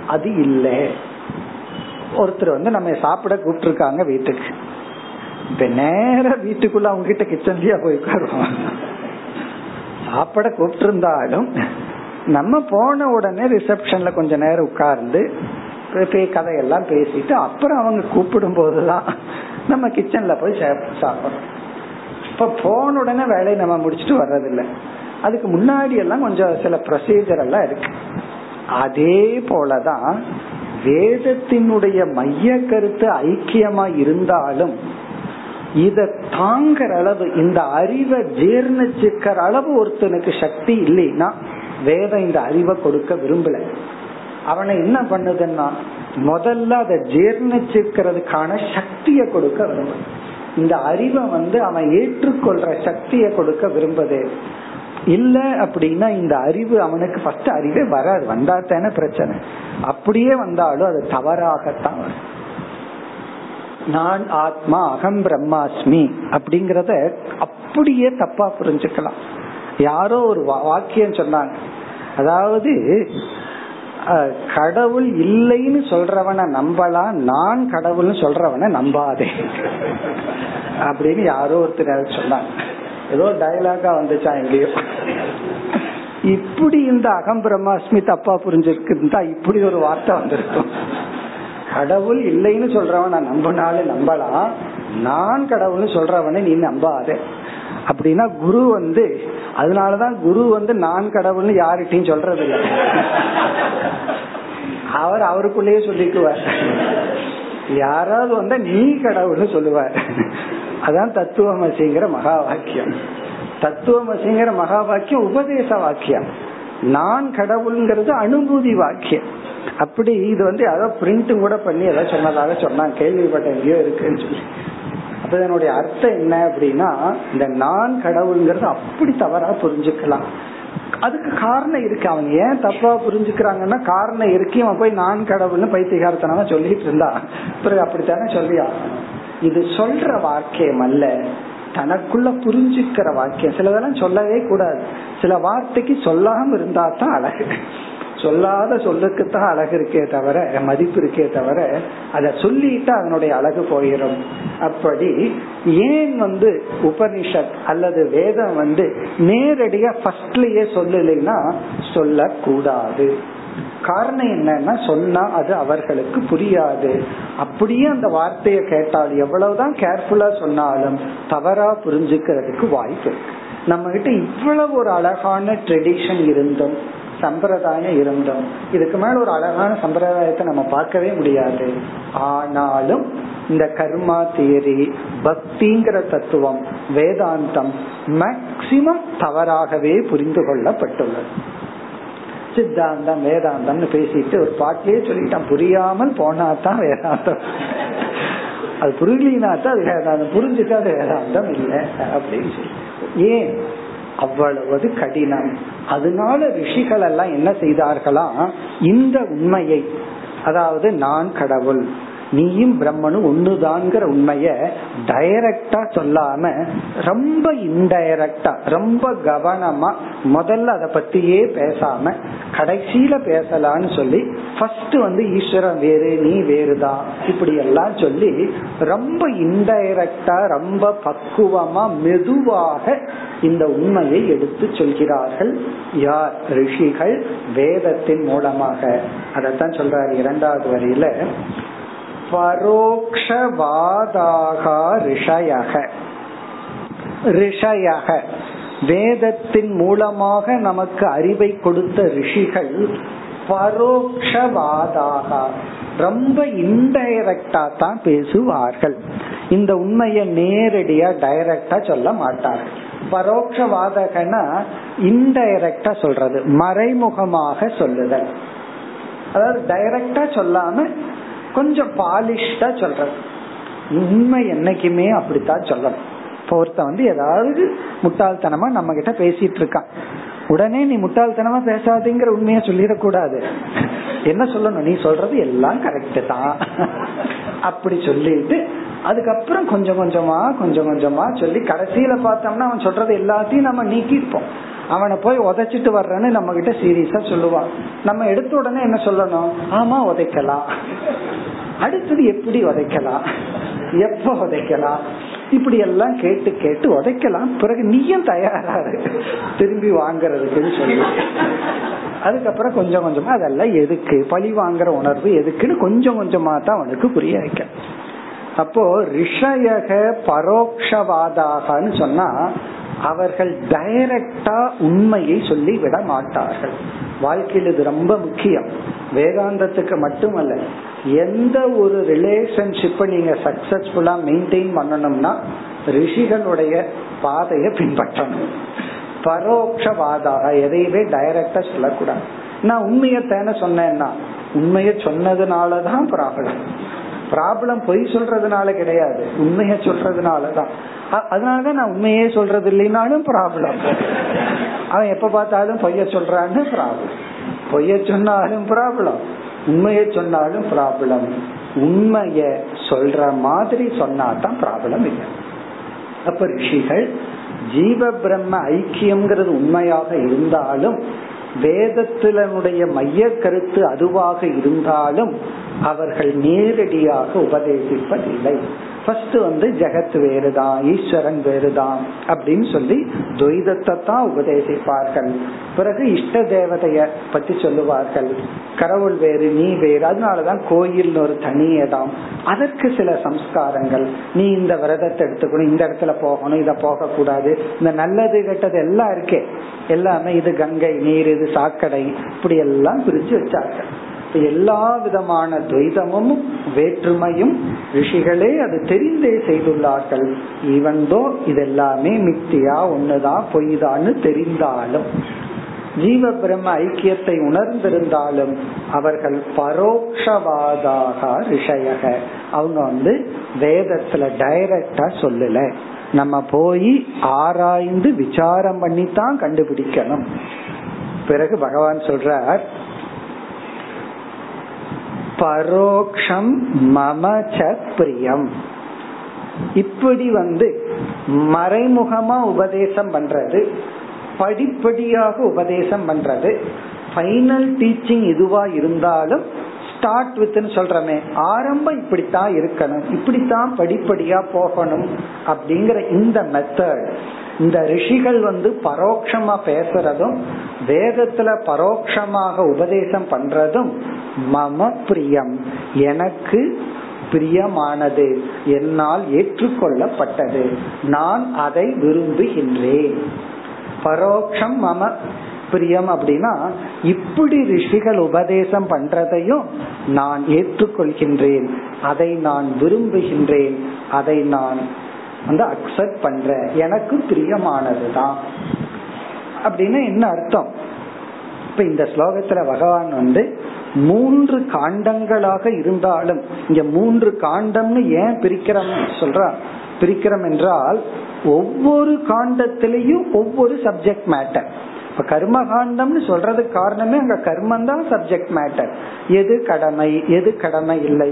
[SPEAKER 1] அது இல்லை. ஒருத்தர் வந்து நம்ம சாப்பிட கூப்பிட்டுருக்காங்க வீட்டுக்கு. இப்ப நேர வீட்டுக்குள்ள அவங்க கிட்ட கிச்சன்லயா போய் உட்காருவோம். சாப்பிட கூப்பிட்டுருந்தாலும் நம்ம போன உடனே ரிசப்ஷன்ல கொஞ்ச நேரம் உட்கார்ந்து கதையெல்லாம் பேசிட்டு அப்புறம் அவங்க கூப்பிடும் போதுதான் நம்ம கிச்சன்ல போய் சாப்பிடணும். இப்ப போன உடனே வேலையை நம்ம முடிச்சுட்டு வர்றதில்ல. அதுக்கு முன்னாடி எல்லாம் கொஞ்சம் சில ப்ரொசீஜர் எல்லாம் இருக்கு. அதே போலதான் வேதத்தினுடைய மைய கருத்து ஐக்கியமா இருந்தாலும் இத தாங்கிற அளவு இந்த அறிவை ஜீர்ணிச்சுக்கிற அளவு ஒருத்தனுக்கு சக்தி இல்லைன்னா வேதம் இந்த அறிவை கொடுக்க விரும்பல. அவனை என்ன பண்ணுதுன்னா முதல்ல அதை ஜீர்ணிச்சுக்கிறதுக்கான சக்தியை கொடுக்க விரும்புது இந்த அறிவை வந்து அவன் ஏற்றுக்கொள்ற சக்தியை கொடுக்க விரும்புது. இல்ல அப்படின்னா இந்த அறிவு அவனுக்கு ஃபர்ஸ்ட் அறிவே வராது. வந்தா தானே பிரச்சனை. அப்படியே வந்தாலும் அது தவறாகத்தான் வரும். நான் ஆத்மா அகம் பிரம்மாஸ்மி அப்படிங்கறத அப்படியே தப்பா புரிஞ்சுக்கலாம். யாரோ ஒரு வாக்கியம் சொன்னாங்க. அதாவது கடவுள் இல்லைன்னு சொல்றவனை நம்பலாம் நான் கடவுள்னு சொல்றவனை நம்பாதே. அப்படின்னு யாரோ ஒருத்தர் சொன்னாங்க. ஏதோ டயலாகா வந்துச்சா எங்கேயோ. இப்படி இந்த அகம் பிரம்மாஸ்மி தப்பா புரிஞ்சிருக்குதா இப்படி ஒரு வார்த்தை வந்திருக்கும். கடவுள் இல்லைன்னு சொல்றவன் நான் நம்பினாலும் நம்பலாம் நான் கடவுள்னு சொல்றவனை நீ நம்பாத. அப்படின்னா குரு வந்து அதனாலதான் குரு வந்து நான் கடவுள்னு யார்கிட்டையும் சொல்றது இல்லை அவர் அவருக்குள்ளேயே சொல்லிக்குவார். யாராவது வந்தா நீ கடவுள்னு சொல்லுவார். அதான் தத்துவமசிங்கிற மகா வாக்கியம் தத்துவமசிங்கிற மகா வாக்கியம் உபதேச வாக்கியம். நான் கடவுள்ங்கிறது அனுபூதி வாக்கியம். அப்படி இது வந்து ஏதோ பிரிண்ட் கூட பண்ணி ஏதாவது சொன்னதாக சொன்னாங்க. கேள்விப்பட்ட எங்கேயோ இருக்குன்னு சொல்லி. அப்ப இதனுடைய அர்த்தம் என்ன அப்படின்னா இந்த நான் கடவுள்ங்கிறது அப்படி தவறா புரிஞ்சுக்கலாம். அதுக்கு காரணம் இருக்கு. அவங்க ஏன் தப்பா புரிஞ்சுக்கிறாங்கன்னா காரணம் இருக்கு. அவன் போய் நான் கடவுள்னு பைத்தியகாரத்தனமா சொல்லிட்டு இருந்தா. பிறகு அப்படித்தானே சொல்லியா? இது சொல்ற வாக்கியம் அல்ல. தனக்குள்ள புரிஞ்சுக்கிற வாக்கியம். சிலதெல்லாம் சொல்லவே கூடாது. சில வார்த்தைக்கு சொல்லாம இருந்தா தான் அழகு. சொல்லாத சொல்லுக்குத்தான் அழகு இருக்கே தவிர மதிப்பு இருக்கே தவிர அதை சொல்லிட்டு அதனுடைய அழகு போயிடும் அப்படி ஏன் வந்து உபனிஷத் அல்லது வேதம் வந்து நேரடியா ஃபர்ஸ்ட்லயே சொல்லலைன்னா சொல்லக்கூடாது. காரணம் என்னன்னா சொன்னா அது அவர்களுக்கு புரியாது. அப்படியே அந்த வார்த்தையை கேட்டால் எவ்வளவுதான் கேர்ஃபுல்லா சொன்னாலும் தவறா புரிஞ்சுக்கிறதுக்கு வாய்ப்பு இருக்கு. நம்ம கிட்ட இவ்வளவு ஒரு அழகான ட்ரெடிஷன் இருந்தும் சம்பிரதாயம் இருந்தோம். இதுக்கு மேல ஒரு அழகான சம்பிரதாயத்தை நம்ம பார்க்கவே முடியாது. ஆனாலும் இந்த கர்மா தியரி பக்திங்கிற தத்துவம் வேதாந்தம் மேக்சிமம் தவறாகவே புரிந்து கொள்ளப்பட்டுள்ளது. சித்தாந்தம் வேதாந்தம்னு பேசிட்டு ஒரு பாட்டிலேயே சொல்லிட்டான் புரியாமல் போனா தான் வேதாந்தம். அது புரியலினா தான் அது வேதாந்தம் புரிஞ்சுட்டா அது வேதாந்தம் இல்லை அப்படின்னு சொல்லி. ஏன்? அவ்வளவு கடினம். அதனால ரிஷிகள் எல்லாம் என்ன செய்தார்களாம் இந்த உண்மையை. அதாவது நான் கடவுள். நீயும் பிரம்மனும் ஒண்ணுதான்ங்கிற உண்மைய டைரக்டா சொல்லாம ரொம்ப இன்டைரக்டா ரொம்ப கவனமா முதல்ல அத பத்தியே பேசாம கடைசியில பேசலான்னு சொல்லி ஃபர்ஸ்ட் வந்து ஈஸ்வரன் வேறு நீ வேறுதான் இப்படி எல்லாம் சொல்லி ரொம்ப இன்டைரக்டா ரொம்ப பக்குவமா மெதுவாக இந்த உண்மையை எடுத்து சொல்கிறார்கள் யார்? ரிஷிகள் வேதத்தின் மூலமாக. அதைத்தான் சொல்றாரு இரண்டாவது வரியில. பரோக்ஷவாதாக ரிஷயக. ரிஷயக வேதத்தின் மூலமாக நமக்கு அறிவை கொடுத்த ரிஷிகள் பரோக்ஷவாதாக. ரொம்ப இன்டைரக்டா தான் பேசுவார்கள். இந்த உண்மையை நேரடியா டைரக்டா சொல்ல மாட்டார்கள். பரோட்சவாதகனா இன்டைரக்டா சொல்றது மறைமுகமாக சொல்லுதல். அதாவது டைரக்டா சொல்லாம கொஞ்சம் பாலிஷ்டா சொல்றது. உண்மை என்னைக்குமே அப்படித்தான் சொல்லணும். இப்போ ஒருத்த வந்து ஏதாவது முட்டாள்தனமா நம்ம கிட்ட பேசிட்டு இருக்கான் உடனே நீ முட்டாள்தனமா பேசாதீங்கிற உண்மையை சொல்லிடக்கூடாது. என்ன சொல்லணும்? நீ சொல்றது எல்லாம் கரெக்ட் தான். அப்படி சொல்லிட்டு அதுக்கப்புறம் கொஞ்சம் கொஞ்சமா கொஞ்சம் கொஞ்சமா சொல்லி கடைசியில பார்த்தோம்னா அவன் சொல்றது எல்லாத்தையும் நம்ம நீக்கிப்போம் அவனை போய் உதைச்சிட்டு வர்றேன்னு நம்ம கிட்ட சீரியஸா சொல்லுவான். நம்ம எடுத்த உடனே என்ன சொல்லணும்? ஆமா உதைக்கலாம். அடுத்தது எப்படி உதைக்கலாம்? எப்ப உதைக்கலாம்? இப்படி எல்லாம் கேட்டு கேட்டு உதைக்கலாம். பிறகு நீயும் தயாராரு திரும்பி வாங்கறதுக்குன்னு சொல்லி. அதுக்கப்புறம் கொஞ்சம் கொஞ்சமா அதெல்லாம் எதுக்கு? பழி வாங்குற உணர்வு எதுக்குன்னு கொஞ்சம் கொஞ்சமா தான் அவனுக்கு புரிய வைக்க. அப்போ ரிஷயக பரோக்ஷவாதாகன்னு சொன்னா அவர்கள் டைரக்டா உண்மையை சொல்லி விட மாட்டார்கள். வாழ்க்கையில் இது ரொம்ப முக்கியம். வேதாந்தத்துக்கு மட்டுமல்ல எந்த ஒரு ரிலேஷன்ஷிப்பை நீங்க சக்சஸ்ஃபுல்லா மெயின்டைன் பண்ணணும்னா ரிஷிகளுடைய பாதையை பின்பற்றணும். பரோட்சவாதாக எதையுமே டைரக்டா சொல்லக்கூடாது. நான் உண்மையை தேன சொன்னேன்னா உண்மையை சொன்னதுனாலதான் ப்ராப்ளம் ப்ராப்ளம் பொய் சொல்றதுனால கிடையாது உண்மைய சொல்றதுனாலதான். அதனாலதான் நான் உண்மையே சொல்றது இல்லைனாலும் ப்ராப்ளம் அவன் எப்ப பார்த்தாலும் பொய்ய சொல்றான்னு ப்ராப்ளம் பொய்ய சொன்னாலும் ப்ராப்ளம் உண்மையை சொன்னாலும் ப்ராப்ளம் உண்மைய சொல்ற மாதிரி சொன்னாதான் ப்ராப்ளம் இல்லை. அப்ப ரிஷிகள் ஜீவ பிரம்ம ஐக்கியம்ங்கிறது உண்மையாக இருந்தாலும் வேதத்தினுடைய மைய கருத்து அதுவாக இருந்தாலும் அவர்கள் நேரடியாக உபதேசிப்பதில்லை. ஃபர்ஸ்ட் வந்து ஜெகத் வேறுதான் ஈஸ்வரன் வேறுதான் அப்படின்னு சொல்லி துவைதத்தை தான் உபதேசிப்பார்கள். பிறகு இஷ்ட தேவதைய பத்தி சொல்லுவார்கள். கடவுள் வேறு நீ வேறு. அதனாலதான் கோயில் ஒரு தனி இடம் அதற்கு சில சம்ஸ்காரங்கள். நீ இந்த விரதத்தை எடுத்துக்கணும் இந்த இடத்துல போகணும் இத போக கூடாது இந்த நல்லது கெட்டது எல்லாம் இருக்கே. எல்லாமே இது கங்கை நீர் இது சாக்கடை. இப்படி எல்லாம் பிரிச்சு வச்சார்கள். எல்லா விதமான துவைதமும் வேற்றுமையும் ரிஷிகளே அது தெரிந்தே செய்துள்ளார்கள். இவன்தோ இதெல்லாமே மித்தியா ஒண்ணுதான் பொய்தான்னு தெரிந்தாலும் ஜீவ பிரம்ம ஐக்கியத்தை உணர்ந்திருந்தாலும் அவர்கள் பரோக்ஷவாதாக ரிஷயக. அவங்க வந்து வேதத்துல டைரக்டா சொல்லல. நம்ம போய் ஆராய்ந்து விசாரம் பண்ணி தான் கண்டுபிடிக்கணும். பிறகு பகவான் சொல்றார் பரோக்ஷம் மமச்ச பிரியம். இப்படி வந்து மறைமுகமா உபதேசம் பண்றது படிப்படியாக உபதேசம் பண்றது ஃபைனல் டீச்சிங் இதுவா இருந்தாலும் ஸ்டார்ட் வித்னு சொல்றமே ஆரம்பம் இப்படித்தான் இருக்கணும் இப்படித்தான் படிப்படியா போகணும் அப்படிங்கிற இந்த மெத்தட் இந்த ரிஷிகள் வந்து பரோட்சமா பேசுறதும் வேதத்துல பரோட்சமாக உபதேசம் பண்றதும் மம பிரியம். எனக்கு பிரியமானது. என்னால் ஏற்றுக்கொள்ளப்பட்டது. நான் அதை விரும்புகின்றேன். பரோட்சம் மம பிரியம் அப்படின்னா இப்படி ரிஷிகள் உபதேசம் பண்றதையும் நான் ஏற்றுக்கொள்கின்றேன். அதை நான் விரும்புகின்றேன். அதை நான் வந்து அக்செப்ட் பண்ற. எனக்கு பிரியமானதுதான். அப்படின்னு என்ன அர்த்தம்? இப்ப இந்த ஸ்லோகத்துல பகவான் வந்து மூன்று காண்டங்களாக இருந்தாலும் இங்க மூன்று காண்டம்னு ஏன் பிரிக்கிறோம் சொல்ற பிரிக்கிறோம் என்றால் ஒவ்வொரு காண்டத்திலையும் ஒவ்வொரு சப்ஜெக்ட் மேட்டர் இப்ப கர்ம காண்டம்னு சொல்றதுக்கு காரணமே அங்க கர்மம் தான் சப்ஜெக்ட் மேட்டர் எது கடமை எது கடமை இல்லை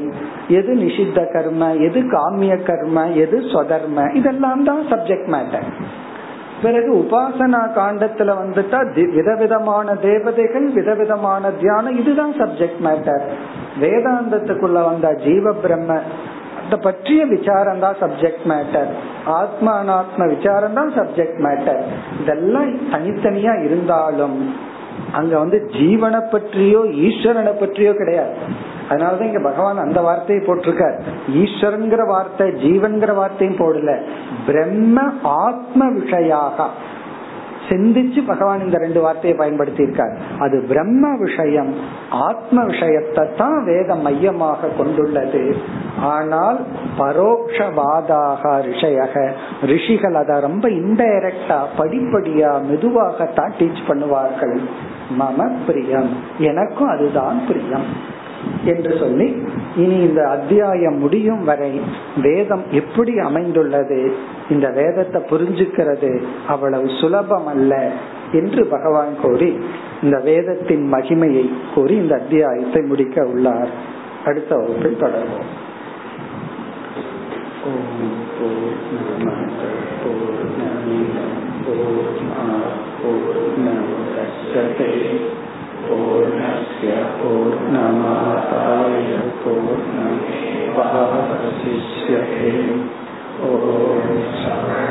[SPEAKER 1] எது நிஷித்த கர்ம எது காமிய கர்ம எது சொதர்ம இதெல்லாம் தான் சப்ஜெக்ட் மேட்டர் பிறகு உபாசனா காண்டத்துல வந்துட்டா விதவிதமான தேவதைகள் விதவிதமான தியானம் இதுதான் சப்ஜெக்ட் மேட்டர் வேதாந்தத்துக்குள்ள வந்த ஜீவ பிரம்ம பற்றிய விசாரம் தான் சப்ஜெக்ட் மேட்டர் ஆத்மானாத்ம விசாரம் தான் சப்ஜெக்ட் மேட்டர் இதெல்லாம் தனித்தனியா இருந்தாலும் அங்க வந்து ஜீவனை பற்றியோ ஈஸ்வரனை பற்றியோ கிடையாது. அதனாலதான் இங்க பகவான் அந்த வார்த்தையை போட்டிருக்கார். ஈஸ்வரங்கிற வார்த்தை ஜீவன்கிற வார்த்தையும் போடல. பிரம்ம ஆத்ம விஷயாக. சிந்திச்சு பகவான் இந்த ரெண்டு வார்த்தையை பயன்படுத்தி இருக்கார் அது பிரம்ம விஷயம் ஆத்ம விஷயத்தை தான் வேதம் மையமாக கொண்டுள்ளது. ஆனால் பரோக்ஷவாதாக ரிஷயக ரிஷிகள் அதை ரொம்ப இன்டைரக்டா படிப்படியா மெதுவாகத்தான் டீச் பண்ணுவார்கள். மம பிரியம். எனக்கும் அதுதான் பிரியம் என்று சொல்லி இனி இந்த அத்தியாயம் முடியும் வரை வேதம் எப்படி அமைந்துள்ளது இந்த வேதத்தை புரிஞ்சுக்கிறது அவ்வளவு சுலபம் அல்ல என்று பகவான் கூறி இந்த வேதத்தின் மகிமையை கூறி இந்த அத்தியாயத்தை முடிக்க உள்ளார். அடுத்த வகுப்பில் தொடர்வோம். सते पूर्णस्य पूर्णमाताय पूर्णमेवावशिष्यते ॐ